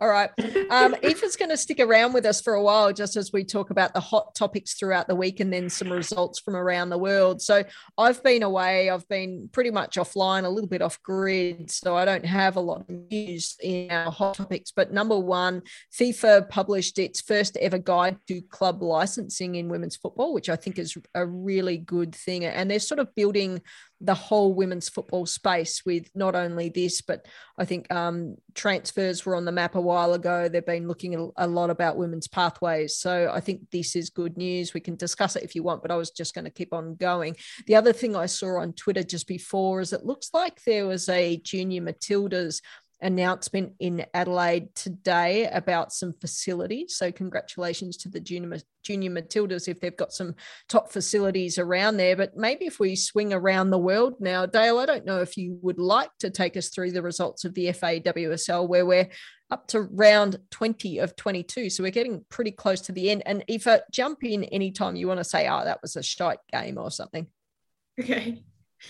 All right. Um, Aoife's going to stick around with us for a while just as we talk about the hot topics throughout the week and then some results from around the world. So I've been away. I've been pretty much offline, a little bit off grid. So I don't have a lot of news in our hot topics. But number one, FIFA published its first ever guide to club licensing in women's football, which I think is a really good thing. And they're sort of building the whole women's football space with not only this, but I think um, transfers were on the map a while ago. They've been looking a lot about women's pathways. So I think this is good news. We can discuss it if you want, but I was just going to keep on going. The other thing I saw on Twitter just before is it looks like there was a junior Matildas announcement in Adelaide today about some facilities. So congratulations to the junior junior Matildas if they've got some top facilities around there. But maybe if we swing around the world now, Dale, I don't know if you would like to take us through the results of the FAWSL where we're up to round 20 of 22. So we're getting pretty close to the end. And Aoife, jump in anytime you want to say, oh, that was a shite game or something. Okay.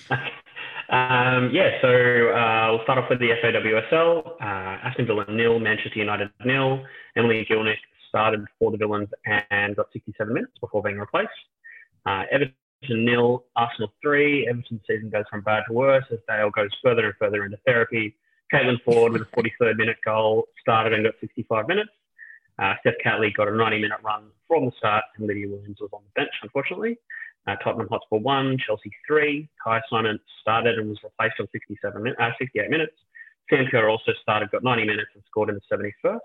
Um, yeah, so uh, we'll start off with the FAWSL. Uh, Aston Villa nil, Manchester United nil. Emily Gielnik started for the Villains and got 67 minutes before being replaced. Uh, Everton nil, Arsenal three. Everton's season goes from bad to worse as Dale goes further and further into therapy. Caitlin Foord with a 43rd minute goal started and got 65 minutes. Uh, Steph Catley got a 90 minute run from the start, and Lydia Williams was on the bench, unfortunately. Uh, Tottenham Hotspur one, Chelsea three. Kyah Simon started and was replaced on 67 min- uh, 68 minutes. Sam Kerr also started, got 90 minutes and scored in the 71st.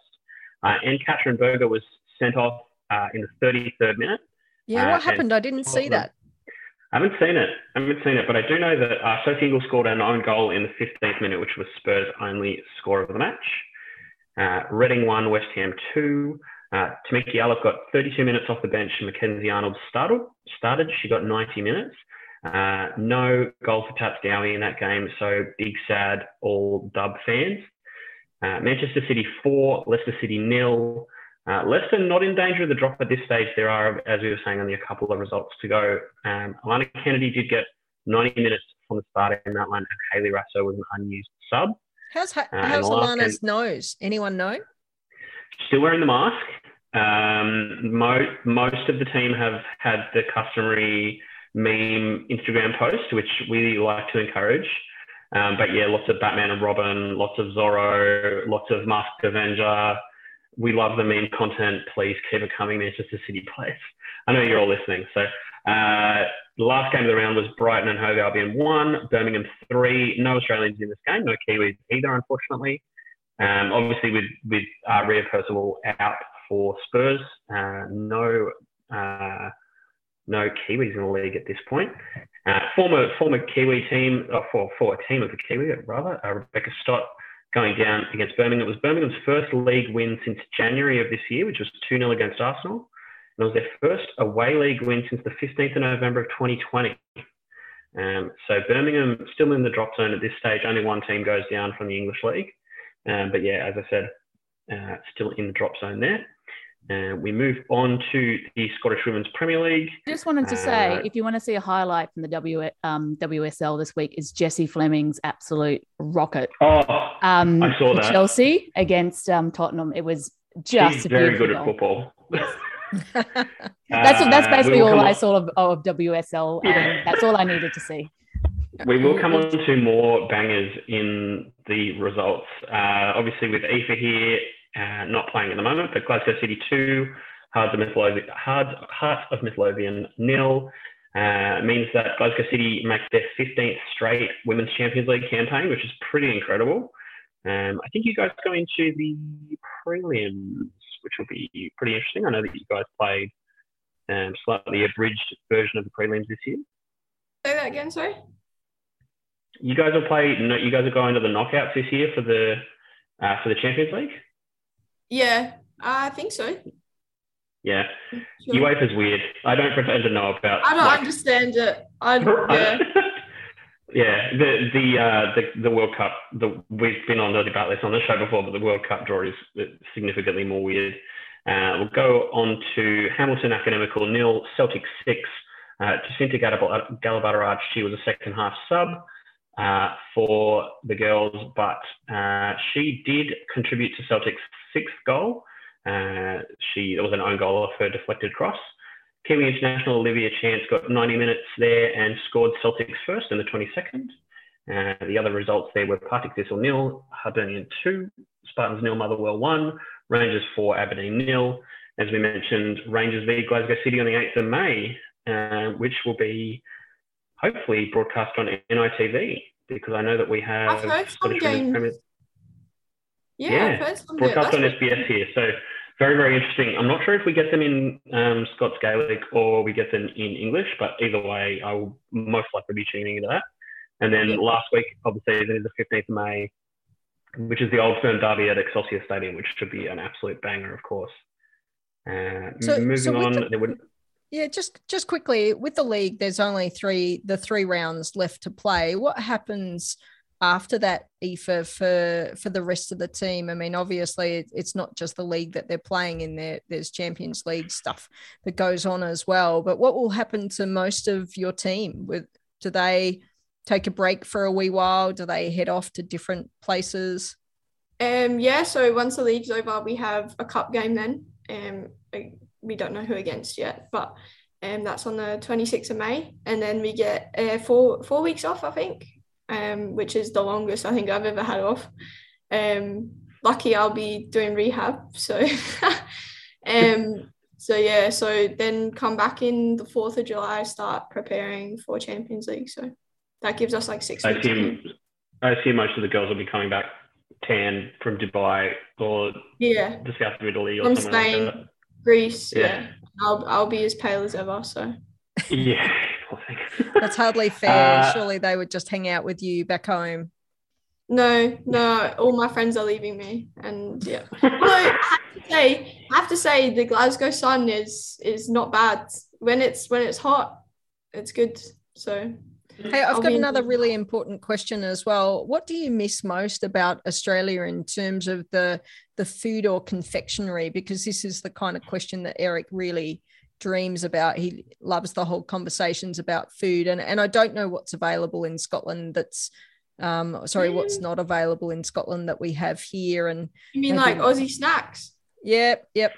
Uh, and Katrin Berger was sent off uh, in the 33rd minute. Yeah, what uh, happened? I didn't see that. I haven't seen it. I haven't seen it, but I do know that uh, Sophie Ingle scored an own goal in the 15th minute, which was Spurs' only score of the match. Uh, Reading 1, West Ham two. Uh, Tameka Yallop got 32 minutes off the bench, Mackenzie Arnold started. Started. She got 90 minutes. Uh, no goal for Tats Dowie in that game, so big sad all dub fans. Uh, Manchester City four, Leicester City nil. Uh, Leicester not in danger of the drop at this stage. There are, as we were saying, only a couple of results to go. Um, Alana Kennedy did get 90 minutes from the start in that line, and Hayley Raso was an unused sub. How's uh, how's Alana's game, nose? Anyone know? Still wearing the mask. Um, mo- most of the team have had the customary meme Instagram post, which we like to encourage. Um, but yeah, lots of Batman and Robin, lots of Zorro, lots of Masked Avenger. We love the meme content. Please keep it coming, Manchester City players. I know you're all listening. So uh, the last game of the round was Brighton and Hove Albion one, Birmingham three. No Australians in this game, no Kiwis either, unfortunately. Um, obviously, with with uh, Ria Percival out for Spurs, uh, no uh, no Kiwis in the league at this point. Uh, former former Kiwi team, or uh, for, for a team of the Kiwi rather, uh, Rebecca Stott going down against Birmingham. It was Birmingham's first league win since January of this year, which was 2 0 against Arsenal. And it was their first away league win since the 15th of November of 2020. Um, so Birmingham still in the drop zone at this stage. Only one team goes down from the English league. Um, but yeah, as I said, uh, still in the drop zone there. Uh, we move on to the Scottish Women's Premier League. I just wanted to say, uh, if you want to see a highlight from the w, um, WSL this week, is Jessie Fleming's absolute rocket. Oh, um, I saw that. Chelsea against um, Tottenham. It was just She's very good at football. Yes. that's that's uh, basically all I saw of, of WSL. Yeah. that's all I needed to see. We will come on to more bangers in the results. Uh, obviously, with Aoife here, uh, not playing at the moment, but Glasgow City 2, Hearts of Midlothian, Hearts, Hearts of Midlothian nil. Uh, means that Glasgow City make their 15th straight Women's Champions League campaign, which is pretty incredible. Um, I think you guys go into the prelims, which will be pretty interesting. I know that you guys played um, slightly abridged version of the prelims this year. Say that again, sorry. You guys will play. You guys are going to the knockouts this year for the uh, for the Champions League. Yeah, I think so. Yeah, sure. UEFA is weird. I don't pretend to know about. I don't like, understand it. I yeah. yeah, the the uh, the the World Cup. The we've been on about this on the show before, but the World Cup draw is significantly more weird. Uh, we'll go on to Hamilton Academical nil, Celtic six. Uh, Jacynta Galabadaarachchi, she was a second half sub uh, for the girls, but uh, she did contribute to Celtic's sixth goal. Uh, she it was an own goal off her deflected cross. Kiwi international Olivia Chance got 90 minutes there and scored Celtic's first in the 22nd. Uh, the other results there were Partick Thistle nil, Hibernian two, Spartans nil, Motherwell one, Rangers four, Aberdeen nil. As we mentioned, Rangers v Glasgow City on the 8th of May, uh, which will be hopefully broadcast on NITV because I know that we have some games. Yeah, yeah broadcast on SBS here. So very, very interesting. I'm not sure if we get them in um, Scots Gaelic or we get them in English, but either way, I will most likely be tuning into that. And then yeah. last week of the season is the 15th of May, which is the Old Firm Derby at Excelsior Stadium, which should be an absolute banger, of course. Uh, so, moving so on, the, there would. Yeah, just just quickly with the league, there's only three the three rounds left to play. What happens after that Aoife for for the rest of the team? I mean obviously it's not just the league that they're playing in there there's champions league stuff that goes on as well. But what will happen to most of your team? With do they take a break for a wee while? Do they head off to different places? Um yeah so once the league's over we have a cup game then. Um we don't know who against yet but um, that's on the 26th of May, and then we get uh, four four weeks off, I think, um, which is the longest I think I've ever had off. Um, lucky I'll be doing rehab, so um, so yeah, so then come back in the fourth of July, start preparing for Champions League. So that gives us like six. I assume, I assume most of the girls will be coming back tan from Dubai or yeah, the south of Italy or from Spain, like Greece. Yeah. yeah. I'll I'll be as pale as ever. So yeah, That's hardly fair. Uh, Surely they would just hang out with you back home. No, no, all my friends are leaving me, and yeah. Although I have to say, I have to say, the Glasgow sun is is not bad. When it's when it's hot, it's good. So Hey, I've got another really important question as well. What do you miss most about Australia in terms of the the food or confectionery? Because this is the kind of question that Eric really dreams about. He loves the whole conversations about food, and and I don't know what's available in Scotland. That's um, sorry, what's Mm. not available in Scotland that we have here. And you mean like Aussie snacks? yep, yep.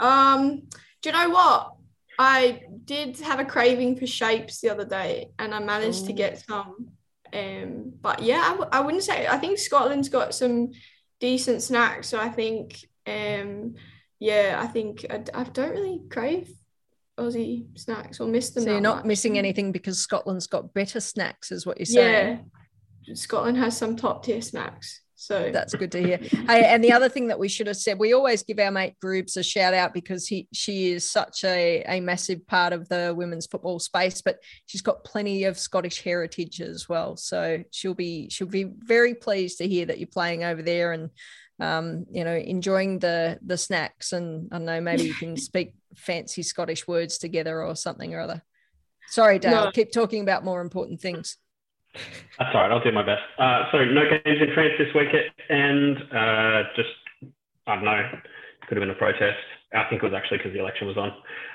Um, do you know what? I did have a craving for shapes the other day, and I managed to get some. Um, but yeah, I, w- I wouldn't say. I think Scotland's got some decent snacks, so I think, um, yeah, I think I, I don't really crave Aussie snacks or miss them. So you're not much. missing anything because Scotland's got better snacks, is what you're saying. Yeah, Scotland has some top tier snacks. So That's good to hear. Hey, and the other thing that we should have said, we always give our mate Groups a shout out because he she is such a, a massive part of the women's football space, but she's got plenty of Scottish heritage as well. So she'll be she'll be very pleased to hear that you're playing over there and um, you know, enjoying the the snacks and I don't know, maybe you can speak fancy Scottish words together or something or other. Sorry, Dale, No. keep talking about more important things. That's all right. I'll do my best. Uh, so no games in France this week, and uh, just I don't know. Could have been a protest. I think it was actually because the election was on.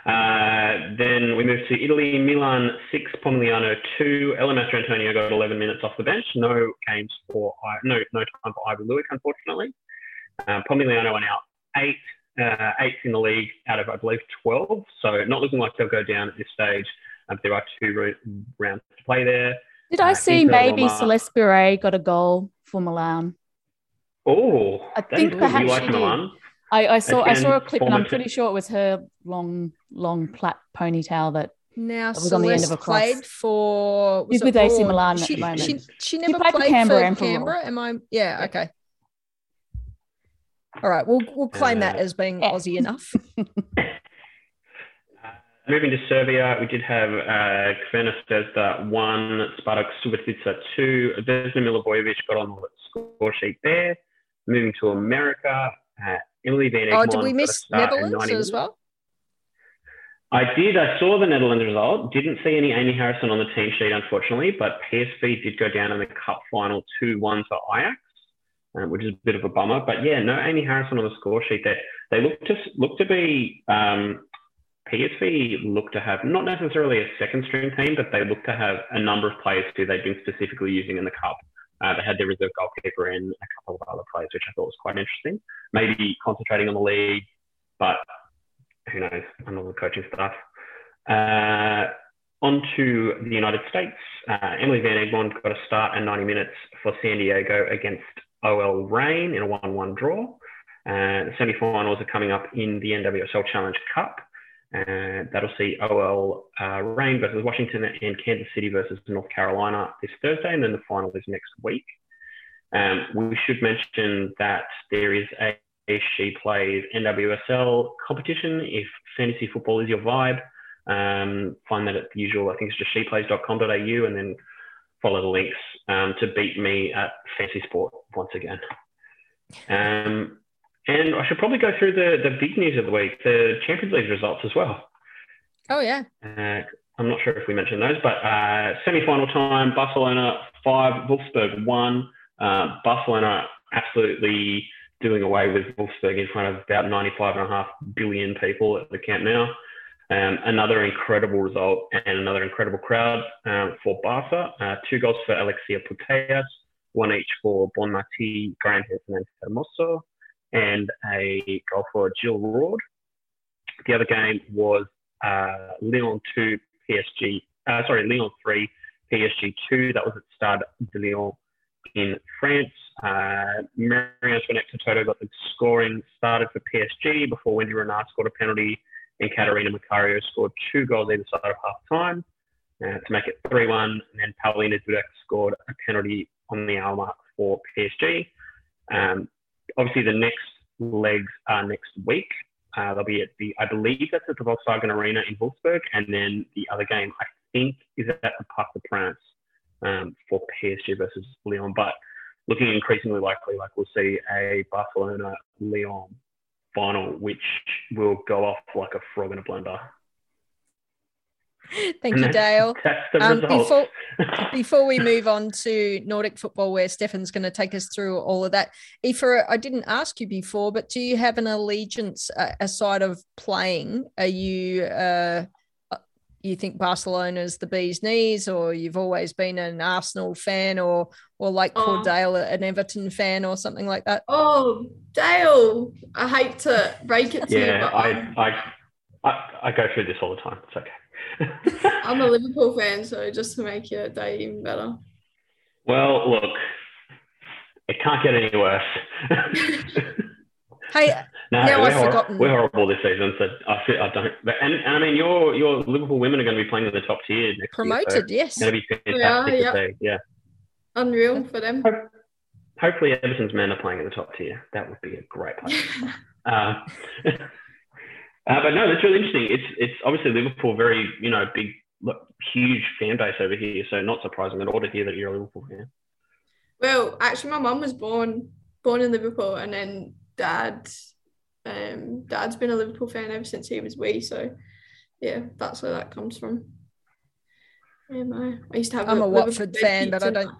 Uh, then we moved to Italy. Milan six, Pomigliano two. Ella Antonio got 11 minutes off the bench. No games for no no time for Aivi Luik, unfortunately. Uh, Pomigliano out eight, uh, eighth in the league out of I believe 12. So not looking like they'll go down at this stage. Um, there are two rounds to play there. Did I Uh, see maybe Roma. Celeste Boureille got a goal for Milan? Oh, I think good. perhaps you like she did. I, I saw I saw a clip and I'm former- pretty sure it was her long long plait ponytail that Now was on the end of a cross. played for was with AC Vaughan? Milan at she, the moment. She, she never played for played, Canberra for and for Canberra. Am I? Yeah. Okay. All right. We'll we'll claim that Uh, as being yeah. Aussie enough. Moving to Serbia, we did have uh, Crvena Zvezda one, Spartak Subotica two. Vesna Milivojevic got on the score sheet there. Moving to America, uh, Emily Van oh, did we miss Netherlands as well? I did. I saw the Netherlands result. Didn't see any Amy Harrison on the team sheet, unfortunately, but PSV did go down in the cup final 2 1 to Ajax, um, which is a bit of a bummer. But yeah, no Amy Harrison on the score sheet there. They look to look to be um, PSV look to have not necessarily a second string team, but they look to have a number of players who they've been specifically using in the cup. Uh, they had their reserve goalkeeper and a couple of other players, which I thought was quite interesting. Maybe concentrating on the league, but who knows, under the coaching staff. Uh, on to the United States. Uh, Emily Van Egmond got a start and 90 minutes for San Diego against OL Reign in a 1 1 draw. Uh, the semi finals are coming up in the NWSL Challenge Cup. Uh, that'll see OL uh, Reign versus Washington and Kansas City versus North Carolina this Thursday, and then the final is next week. Um, we should mention that there is a she plays NWSL competition. If fantasy football is your vibe, um, find that at the usual, I think it's just sheplays.com.au and then follow the links um, to beat me at fancy sport once again. Um, and I should probably go through the, the big news of the week, the Champions League results as well. Oh yeah. Uh, I'm not sure if we mentioned those, but uh, semi-final time, Barcelona five, Wolfsburg one. Uh, Barcelona absolutely doing away with Wolfsburg in front of about 95 and a half billion people at the Camp Nou. Um, another incredible result and another incredible crowd um, for Barca. Uh, two goals for Alexia Putellas, one each for Bonmatí, Graham Hansen, and Hermoso, and a goal for Jill Roord. The other game was uh, Lyon 2, PSG, uh, sorry, Lyon 3, PSG 2. That was at Stade de Lyon in France. Uh, Marie-Antoinette Toto got the scoring started for PSG before Wendie Renard scored a penalty and Catarina Macario scored two goals either side of half time uh, to make it 3 1. And then Paulina Dudek scored a penalty on the hour mark for PSG. Um, obviously, the next legs are next week. Uh, they'll be at the, I believe that's at the Volkswagen Arena in Wolfsburg. And then the other game, I think is at the Parc des Princes um, for PSG versus Lyon. But looking increasingly likely, like we'll see a Barcelona Lyon final, which will go off like a frog in a blender. Thank and you, Dale. Um, before, before we move on to Nordic football, where Stefan's going to take us through all of that, Aoife, I didn't ask you before, but do you have an allegiance uh, aside of playing? Are you uh, you think Barcelona's the bee's knees, or you've always been an Arsenal fan, or or like oh. Dale, an Everton fan, or something like that? Oh, Dale, I hate to break it to yeah, you, but I, I, I, I go through this all the time. It's okay. I'm a Liverpool fan, so just to make your day even better. Well, look, it can't get any worse. hey, no, now I've forgotten. We're horrible this season, so I, feel, I don't. But, and, and I mean, your your Liverpool women are going to be playing in the top tier next Promoted, year. So yes. It's going to be fantastic yeah, to see. Yeah. Unreal for them. hopefully, Everton's men are playing in the top tier. That would be a great place. uh, uh, but no, that's really interesting. It's it's obviously Liverpool, very you know big, huge fan base over here. So not surprising at all to hear that you're a Liverpool fan. Well, actually, my mum was born born in Liverpool, and then dad um, Dad's been a Liverpool fan ever since he was wee, so yeah, that's where that comes from. Um, I, I used to have. I'm a, a Watford fan, but I don't.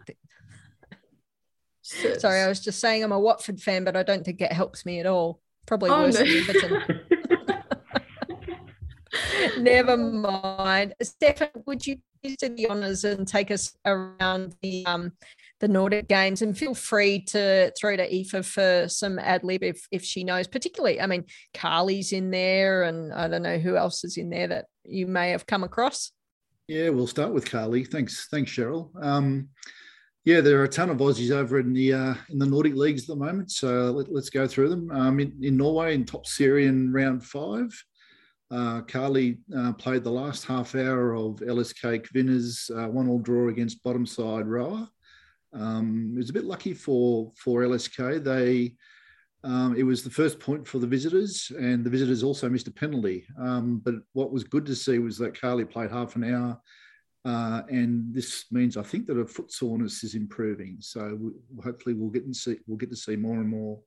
Th- Sorry, I was just saying I'm a Watford fan, but I don't think it helps me at all. Probably oh, worse no. than Everton. Never mind. Stefan, would you do the honours and take us around the um, the Nordic games and feel free to throw to Aoife for some ad lib if, if she knows, particularly, I mean, Carly's in there and I don't know who else is in there that you may have come across. Yeah, we'll start with Carly. Thanks, thanks, Cheryl. Um, yeah, there are a ton of Aussies over in the uh, in the Nordic leagues at the moment. So let, us go through them. Um, in, in, Norway, in Toppserien round five, uh, Carly uh, played the last half hour of LSK Kvinner's uh, one-all draw against bottom side Roa. Um, it was a bit lucky for for LSK. They um, it was the first point for the visitors, and the visitors also missed a penalty. Um, but what was good to see was that Carly played half an hour, uh, and this means I think that her foot soreness is improving. So we, hopefully we'll get and see we'll get to see more and more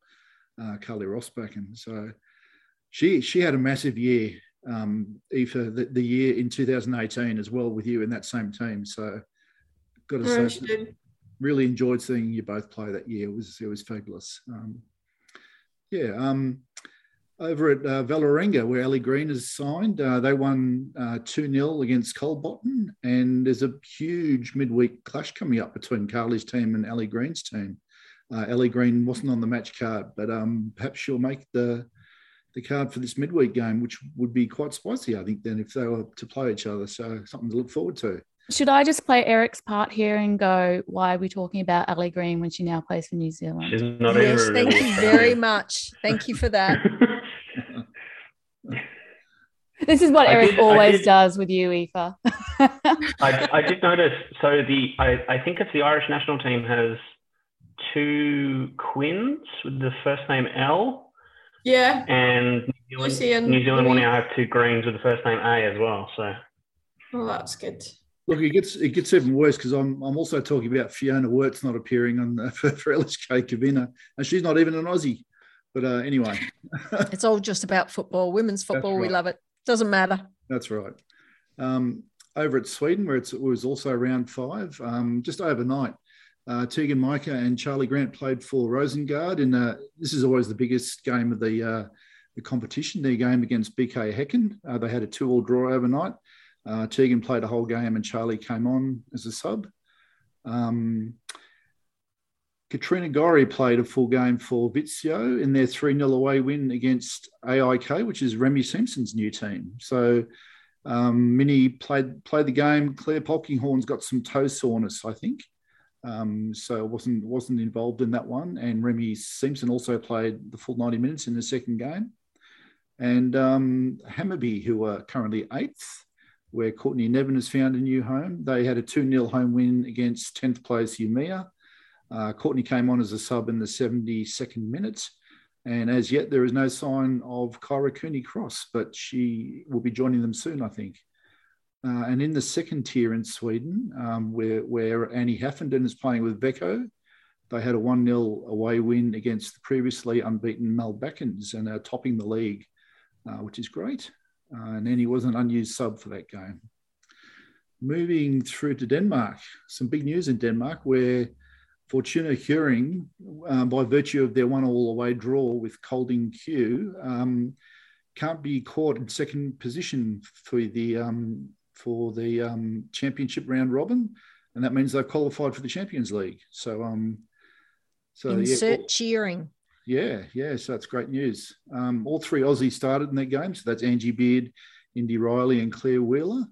uh, Carly Roestbakken. So she she had a massive year, um, Aoife, the, the year in 2018 as well with you in that same team. So got to say really enjoyed seeing you both play that year. It was it was fabulous. Um, yeah. Um, over at uh, Vålerenga, where Ellie Green is signed, uh, they won uh, 2 uh, 0 against Kolbotn. And there's a huge midweek clash coming up between Carly's team and Ellie Green's team. Uh, Ellie Green wasn't on the match card, but um, perhaps she'll make the the card for this midweek game, which would be quite spicy, I think, then if they were to play each other. So something to look forward to. Should I just play Eric's part here and go, why are we talking about Ellie Green when she now plays for New Zealand? She's not yes, thank you very much. Thank you for that. this is what I Eric did, always did, does with you, Aoife. I, I, did notice. So the I, I think it's the Irish national team has two Quins with the first name L. Yeah. And New Zealand, New Zealand will now have two Greens with the first name A as well. So. Well, that's good. Look, it gets it gets even worse because I'm I'm also talking about Fiona Worts not appearing on uh, for, for LSK Kvinner, and she's not even an Aussie. But uh, anyway, it's all just about football, women's football. Right. We love it. Doesn't matter. That's right. Um, over at Sweden, where it was also round five, um, just overnight, uh, Teagan Micah and Charlie Grant played for Rosengard. In uh, this is always the biggest game of the uh, the competition. Their game against BK Häcken, Uh, they had a two-all draw overnight. Uh, Teagan played a whole game and Charlie came on as a sub. Um, Katrina Gorry played a full game for Vittsjö in their 3 0 away win against AIK, which is Remy Siemsen's new team. So um, Minnie played played the game. Clare Polkinghorne's got some toe soreness, I think. Um, so wasn't wasn't involved in that one. And Remy Siemsen also played the full 90 minutes in the second game. And um, Hammarby, who are currently eighth, where Courtney Nevin has found a new home. They had a 2 0 home win against 10th place Umeå. Uh, Courtney came on as a sub in the 72nd minute. And as yet, there is no sign of Kyra Cooney Cross, but she will be joining them soon, I think. Uh, and in the second tier in Sweden, um, where, where Annie Haffenden is playing with Vecco, they had a 1 0 away win against the previously unbeaten Mallbackens and are topping the league, uh, which is great. Uh, and Annie was an unused sub for that game. Moving through to Denmark, some big news in Denmark where Fortuna Hjørring, uh, by virtue of their one all away draw with Kolding Q, um, can't be caught in second position for the um, for the um, championship round robin, and that means they've qualified for the Champions League. So, um, so insert yeah, cheering. Yeah, yeah. So that's great news. Um, all three Aussies started in their game. So that's Angie Beard, Indy Riley, and Claire Wheeler.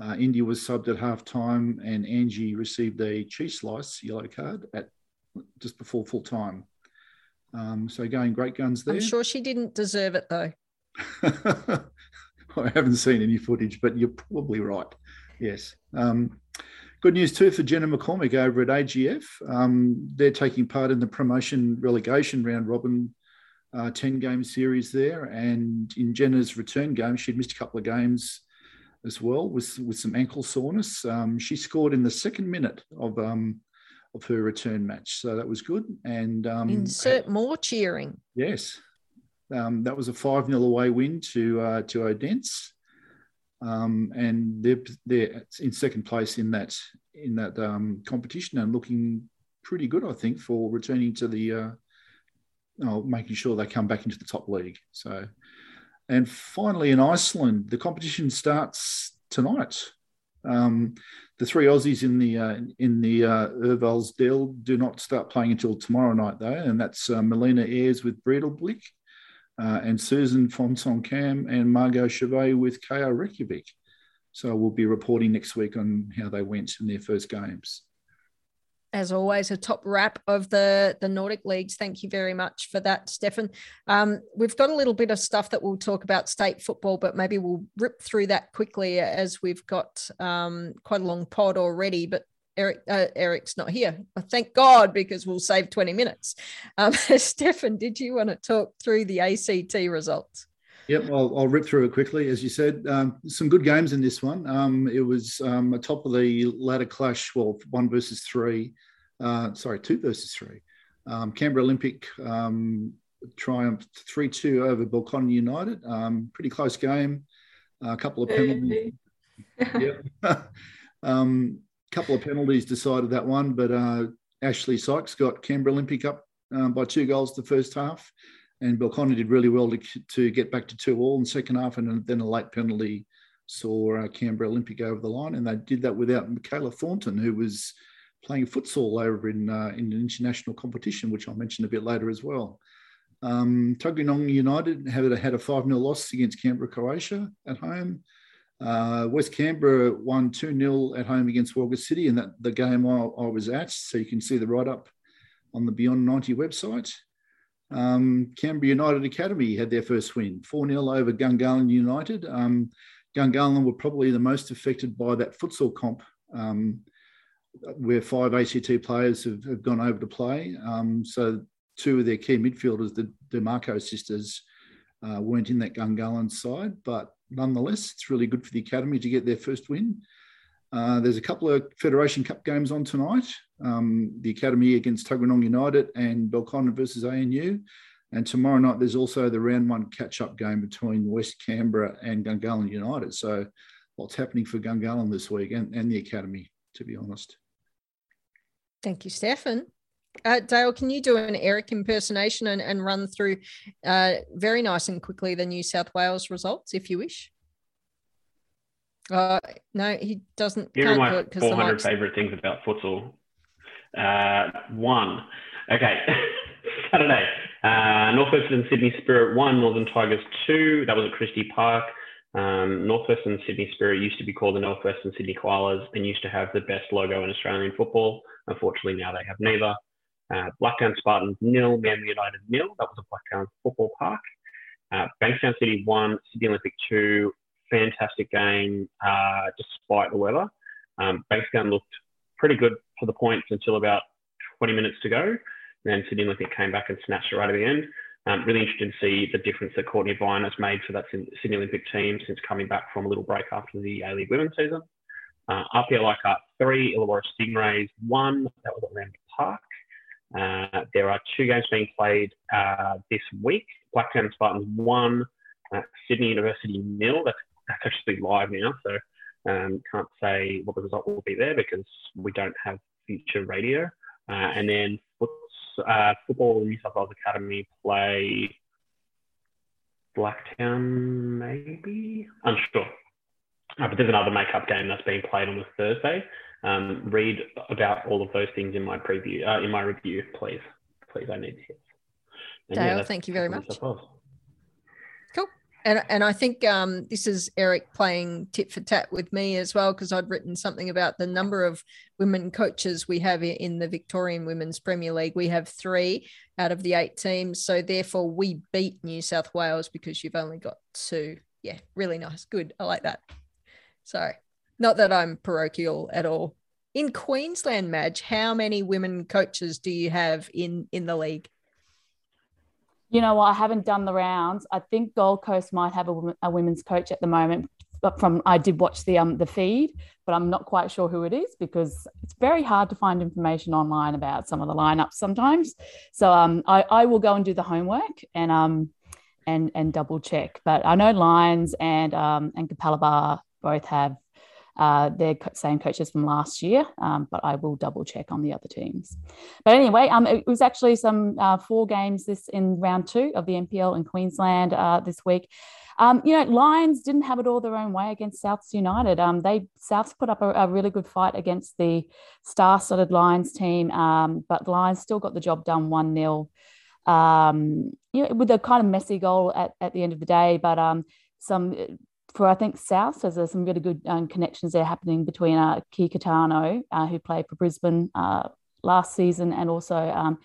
Uh, Indy was subbed at half time, and Angie received a cheese slice yellow card at just before full time. Um, so going great guns there. I'm sure she didn't deserve it though. I haven't seen any footage, but you're probably right. Yes. Um, good news too for Jenna McCormick over at AGF. Um, they're taking part in the promotion relegation round robin uh, 10 game series there. And in Jenna's return game, she'd missed a couple of games as well with, with some ankle soreness. Um, she scored in the second minute of um, of her return match, so that was good. And um, insert more cheering. Yes, um, that was a 5 0 away win to uh, to Odense. Um, and they're, they're in second place in that in that um, competition and looking pretty good, I think, for returning to the uh, oh, making sure they come back into the top league. So, and finally in Iceland, the competition starts tonight. Um, the three Aussies in the uh, in the uh, do not start playing until tomorrow night, though, and that's uh, Melina Ayres with Breidablik uh, and Susan Fonson Cam and Margot Chevet with KR Reykjavik. So we'll be reporting next week on how they went in their first games. As always, a top wrap of the, the Nordic leagues. Thank you very much for that, Stefan. Um, we've got a little bit of stuff that we'll talk about state football, but maybe we'll rip through that quickly as we've got um, quite a long pod already. But Eric uh, Eric's not here. Thank God, because we'll save 20 minutes. Um, Stefan, did you want to talk through the ACT results? Yep, I'll, I'll rip through it quickly. As you said, um, some good games in this one. Um, it was um, a top of the ladder clash, well, one versus three, uh, sorry, two versus three. Um, Canberra Olympic um, triumphed 3 2 over Belconnen United. Um, pretty close game, a couple of penalties. yep. um, couple of penalties decided that one, but uh, Ashley Sykes got Canberra Olympic up um, by two goals the first half, and Belconnen did really well to, to get back to two all in the second half, and then a late penalty saw uh, Canberra Olympic over the line, and they did that without Michaela Thornton, who was playing futsal over in uh, in an international competition, which I'll mention a bit later as well. Um, Tuggeranong United had, had a 5 0 loss against Canberra Croatia at home. Uh, West Canberra won 2 0 at home against Wagga City, and that the game I, I, was at. So you can see the write up on the Beyond 90 website. Um, Canberra United Academy had their first win 4 0 over Gungahlin United. Um, Gungahlin were probably the most affected by that futsal comp. Um, where five ACT players have, have gone over to play. Um, so two of their key midfielders, the DeMarco sisters, uh, weren't in that Gungahlin side, but nonetheless, it's really good for the academy to get their first win. Uh, there's a couple of Federation Cup games on tonight. Um, the Academy against Tuggeranong United and Belconnen versus ANU. And tomorrow night, there's also the round one catch up game between West Canberra and Gungahlin United. So, what's happening for Gungahlin this week and, and the Academy, to be honest. Thank you, Stefan. Uh, Dale, can you do an Eric impersonation and, and run through uh, very nice and quickly the New South Wales results, if you wish? Uh, no, he doesn't. Here are my 400 favourite things about futsal. Uh, one, okay, Saturday, uh, Northwestern Sydney Spirit one, Northern Tigers two. That was at Christie Park. Um, Northwestern Sydney Spirit used to be called the Northwestern Sydney Koalas and used to have the best logo in Australian football. Unfortunately, now they have neither. Uh, Blacktown Spartans nil, Manly United nil. That was a Blacktown football park. Uh, Bankstown City one, Sydney Olympic two. Fantastic game uh, despite the weather. Um, Bankstown looked pretty good for the points until about 20 minutes to go. Then Sydney Olympic came back and snatched it right at the end. Um, really interested to see the difference that Courtney Vine has made for that Sydney Olympic team since coming back from a little break after the A League women's season. Uh, RPL Leichhardt three, Illawarra Stingrays one. That was at Lambert Park. Uh, there are two games being played uh, this week. Blacktown Spartans one, Sydney University nil. That's, that's actually live now, so um, can't say what the result will be there because we don't have future radio. Uh, and then uh, football New South Wales Academy play Blacktown, maybe unsure. But there's another make-up game that's being played on the Thursday. Um, read about all of those things in my preview, uh, in my review, please. Please, I need to. Dale, yeah, thank you very much. Cool. And, and I think um, this is Eric playing tit for tat with me as well, because I'd written something about the number of women coaches we have in the Victorian Women's Premier League. We have three out of the eight teams. So therefore, we beat New South Wales because you've only got two. Yeah, really nice. Good. I like that. So, not that I'm parochial at all. In Queensland, Madge, how many women coaches do you have in in the league? You know, I haven't done the rounds. I think Gold Coast might have a, a women's coach at the moment. But from I did watch the um the feed, but I'm not quite sure who it is because it's very hard to find information online about some of the lineups sometimes. So um I, I will go and do the homework and um and and double check. But I know Lions and um and Capalaba both have uh, they're same coaches from last year, um, but I will double check on the other teams. But anyway, um, it was actually some uh, four games this in round two of the NPL in Queensland uh, this week. Um, you know, Lions didn't have it all their own way against Souths United. Um, they Souths put up a, a, really good fight against the star-studded Lions team, um, but Lions still got the job done one 0 um, you know, with a kind of messy goal at, at the end of the day, but um, some for I think South, so there's some really good um, connections there happening between uh, Ki Katano, uh, who played for Brisbane uh, last season, and also um,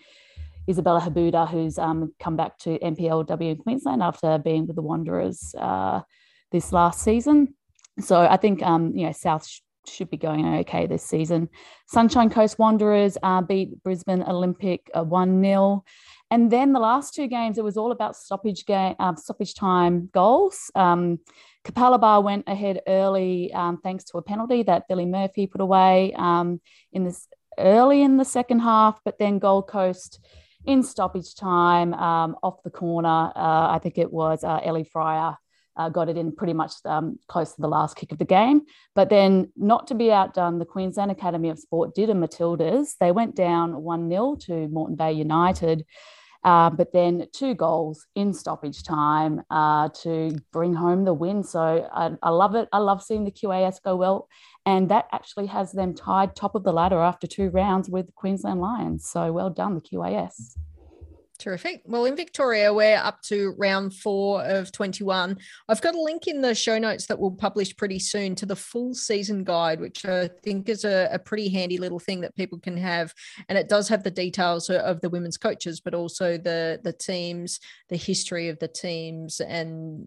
Isabella Habuda, who's um, come back to NPLW in Queensland after being with the Wanderers uh, this last season. So I think um, you know South sh- should be going okay this season. Sunshine Coast Wanderers uh, beat Brisbane Olympic uh, one 0 and then the last two games, it was all about stoppage game, uh, stoppage time goals. Um, Capalaba went ahead early um, thanks to a penalty that Billy Murphy put away um, in this early in the second half, but then Gold Coast in stoppage time um, off the corner. Uh, I think it was uh, Ellie Fryer uh, got it in pretty much um, close to the last kick of the game. But then, not to be outdone, the Queensland Academy of Sport did a Matildas. They went down 1 0 to Moreton Bay United. Uh, but then two goals in stoppage time uh, to bring home the win. So I, I, love it. I love seeing the QAS go well. And that actually has them tied top of the ladder after two rounds with Queensland Lions. So well done, the QAS. Terrific. Well, in Victoria, we're up to round four of 21. I've got a link in the show notes that we'll publish pretty soon to the full season guide, which I think is a, a pretty handy little thing that people can have. And it does have the details of the women's coaches, but also the, the teams, the history of the teams, and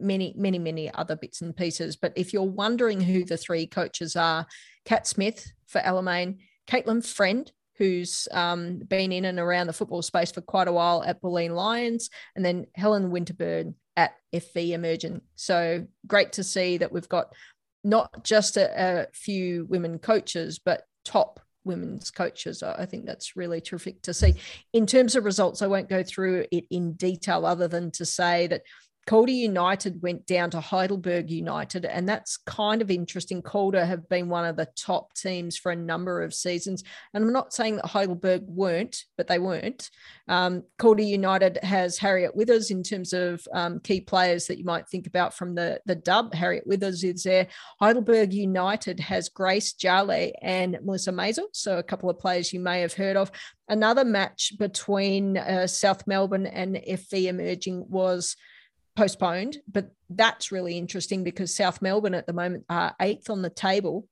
many, many, many other bits and pieces. But if you're wondering who the three coaches are, Kat Smith for Alamein, Caitlin Friend who's um, been in and around the football space for quite a while at Bulleen Lions, and then Helen Winterburn at FV Emergent. So great to see that we've got not just a, a few women coaches, but top women's coaches. I think that's really terrific to see. In terms of results, I won't go through it in detail other than to say that Calder United went down to Heidelberg United, and that's kind of interesting. Calder have been one of the top teams for a number of seasons, and I'm not saying that Heidelberg weren't, but they weren't. Um, Calder United has Harriet Withers in terms of um, key players that you might think about from the the dub. Harriet Withers is there. Heidelberg United has Grace Jale and Melissa Maizels, so a couple of players you may have heard of. Another match between uh, South Melbourne and FV Emerging was postponed, but that's really interesting because South Melbourne at the moment are eighth on the table.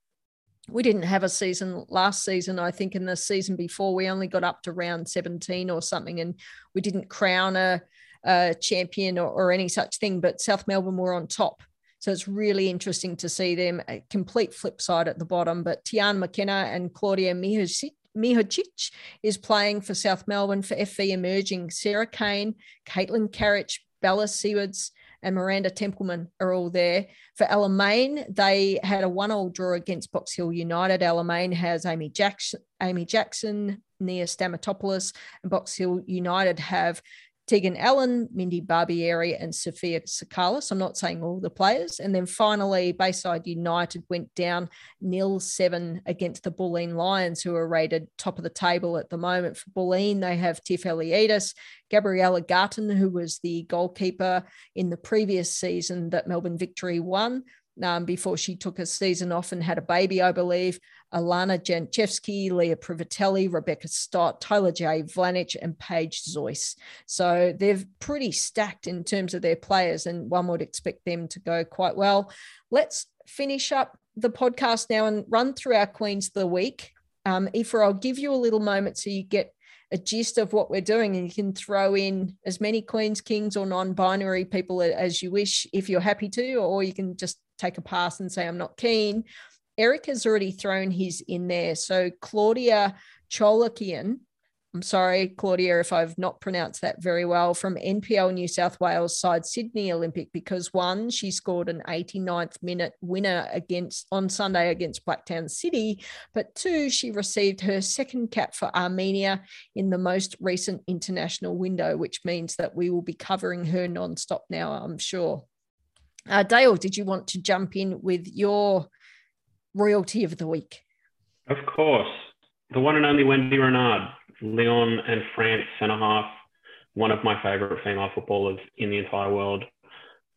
We didn't have a season last season. I think in the season before, we only got up to round 17 or something, and we didn't crown a, a champion or, or, any such thing. But South Melbourne were on top. So it's really interesting to see them a complete flip side at the bottom. But Tiana McKenna and Claudia Mihocic is playing for South Melbourne for FV Emerging. Sarah Kane, Caitlin Carrick, Bella Sewards, and Miranda Templeman are all there. For Alamein, they had a one-all draw against Box Hill United. Alamein has Amy Jackson, Amy Jackson, Nia Stamatopoulos, and Box Hill United have Tegan Allen, Mindy Barbieri, and Sophia Sakalis. I'm not saying all the players. And then finally, Bayside United went down nil seven against the Bulleen Lions, who are rated top of the table at the moment. For Bulleen, they have Tiff Eliadis, Gabriella Garton, who was the goalkeeper in the previous season that Melbourne Victory won um, before she took a season off and had a baby, I believe. Alana Jancevski, Leah Privatelli, Rebecca Stott, Tyla-Jay Vlajnic, and Paige Zois. So they're pretty stacked in terms of their players, and one would expect them to go quite well. Let's finish up the podcast now and run through our Queens of the Week. Um, Aoife, I'll give you a little moment so you get a gist of what we're doing and you can throw in as many queens kings or non-binary people as you wish if you're happy to or you can just take a pass and say i'm not keen eric has already thrown his in there so claudia cholakian I'm sorry, Claudia, if I've not pronounced that very well, from NPL New South Wales side Sydney Olympic, because one, she scored an 89th minute winner against on Sunday against Blacktown City, but two, she received her second cap for Armenia in the most recent international window, which means that we will be covering her non-stop now, I'm sure. Uh, Dale, did you want to jump in with your royalty of the week? Of course. The one and only Wendie Renard Lyon and France centre half, one of my favourite female footballers in the entire world,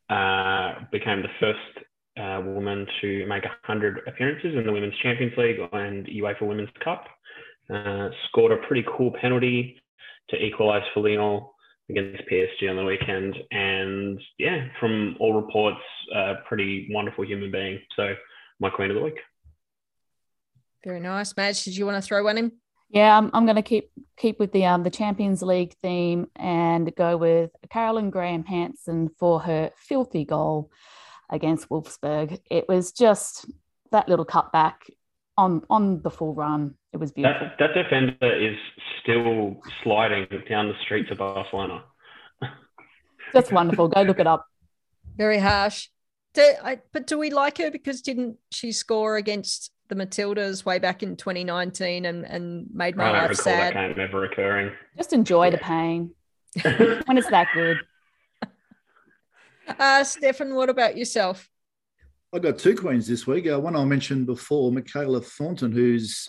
uh, became the first uh, woman to make 100 appearances in the Women's Champions League and UEFA Women's Cup. Uh, scored a pretty cool penalty to equalise for Lyon against PSG on the weekend. And yeah, from all reports, a pretty wonderful human being. So, my queen of the week. Very nice. Madge, did you want to throw one in? Yeah, I'm, I'm going to keep keep with the um the Champions League theme and go with Caroline Graham Hansen for her filthy goal against Wolfsburg. It was just that little cutback on on the full run. It was beautiful. That, that defender is still sliding down the streets of Barcelona. That's wonderful. Go look it up. Very harsh. Do, I, but do we like her because didn't she score against the Matildas way back in 2019 and, and made my life sad. That game ever occurring. Just enjoy yeah. the pain when it's that good. Uh, Stefan, what about yourself? I got two queens this week. Uh, one I mentioned before, Michaela Thornton, who's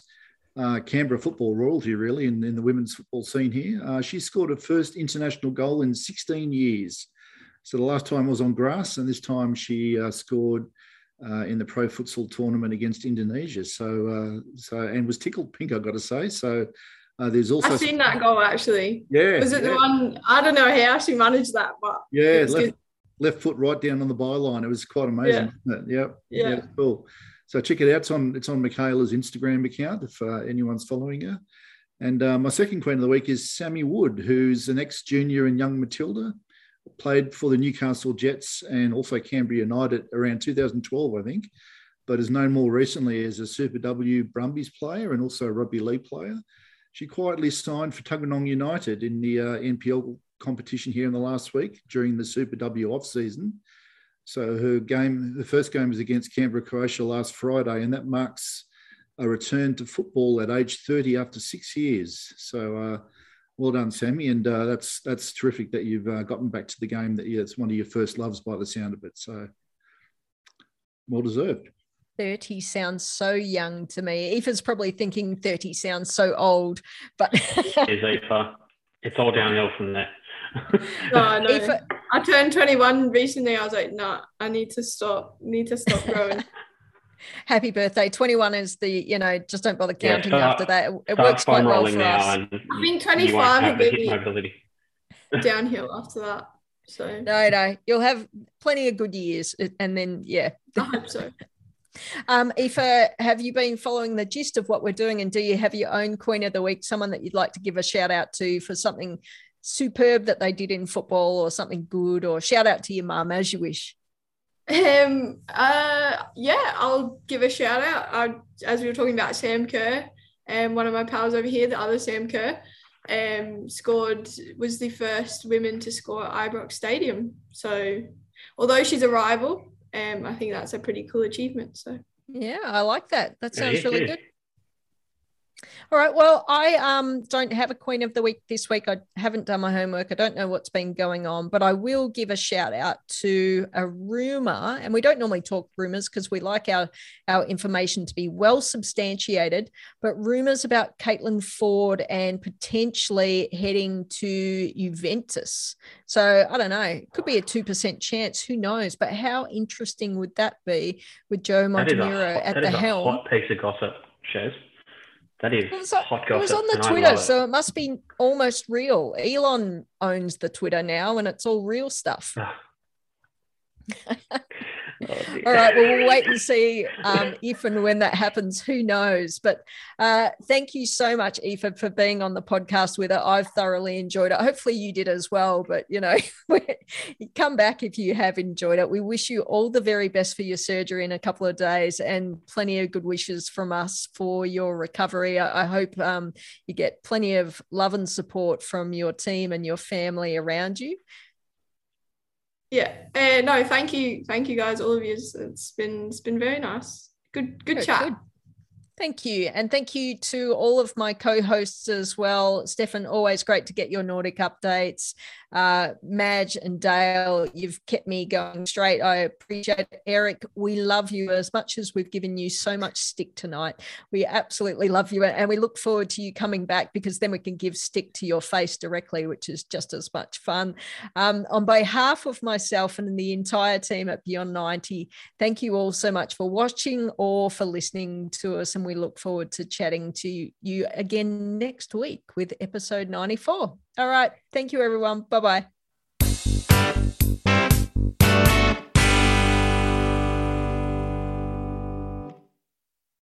uh, Canberra football royalty, really, in, in the women's football scene here. Uh, she scored her first international goal in 16 years. So the last time was on grass, and this time she uh, scored uh, in the pro futsal tournament against Indonesia. So, uh, so and was tickled pink, I got to say. So, uh, there's also I've seen that goal actually. Yeah, was it yeah. the one? I don't know how she managed that, but yeah, left, left foot right down on the byline. It was quite amazing. Yeah, yep. yeah, yeah, cool. So check it out. It's on it's on Michaela's Instagram account if uh, anyone's following her. And uh, my second queen of the week is Sammy Wood, who's an ex junior in Young Matilda played for the Newcastle Jets and also Canberra United around 2012, I think, but is known more recently as a Super W Brumbies player and also a rugby league player. She quietly signed for Tuggeranong United in the uh, NPL competition here in the last week during the Super W off season. So her game, the first game was against Canberra Croatia last Friday, and that marks a return to football at age 30 after six years. So uh, well done, Sammy, and uh, that's that's terrific that you've uh, gotten back to the game. That yeah, it's one of your first loves by the sound of it. So well deserved. 30 sounds so young to me. Aoife's probably thinking 30 sounds so old, but it's It's all downhill from there. No, no. Aoife... I turned 21 recently. I was like, nah, I need to stop, need to stop growing. happy birthday. 21 is the, you know, just don't bother counting yeah, start, after that. It, it works quite well for us. I think 25 will be downhill after that. So no, no, you'll have plenty of good years, and then yeah, I hope so. Um, Aoife, have you been following the gist of what we're doing, and do you have your own Queen of the Week? Someone that you'd like to give a shout out to for something superb that they did in football, or something good, or shout out to your mum as you wish. Um. Uh. Yeah. I'll give a shout out. I, as we were talking about Sam Kerr, um, one of my pals over here, the other Sam Kerr, um, scored was the first women to score at Ibrox Stadium. So although she's a rival, um, I think that's a pretty cool achievement. So yeah, I like that. That sounds Yeah, really yeah. good. All right. Well, I um don't have a queen of the week this week. I haven't done my homework. I don't know what's been going on, but I will give a shout out to a rumor. And we don't normally talk rumors because we like our our information to be well substantiated. But rumors about Caitlin Foord and potentially heading to Juventus. So I don't know. It could be a two percent chance. Who knows? But how interesting would that be with Joe That is a, Montemurro hot, at the helm? hot piece of gossip, Shez. That is It was, on- hot it was on the Twitter, it. so it must be almost real. Elon owns the Twitter now, and it's all real stuff. Ah. Oh. All right, well, we'll wait and see um, if and when that happens. Who knows? But uh, thank you so much, Aoife, for being on the podcast with it. I've thoroughly enjoyed it. Hopefully, you did as well. But you know, come back if you have enjoyed it. We wish you all the very best for your surgery in a couple of days, and plenty of good wishes from us for your recovery. I, I hope um, you get plenty of love and support from your team and your family around you. Yeah, uh, no, thank you, thank you guys, all of you. It's been it's been very nice. Good good Good, chat. good. Thank you. And thank you to all of my co hosts as well. Stefan, always great to get your Nordic updates. Uh, Madge and Dale, you've kept me going straight. I appreciate it. Eric, we love you as much as we've given you so much stick tonight. We absolutely love you. And we look forward to you coming back because then we can give stick to your face directly, which is just as much fun. Um, on behalf of myself and the entire team at Beyond 90, thank you all so much for watching or for listening to us and we look forward to chatting to you again next week with episode 94. All right. Thank you, everyone. Bye bye.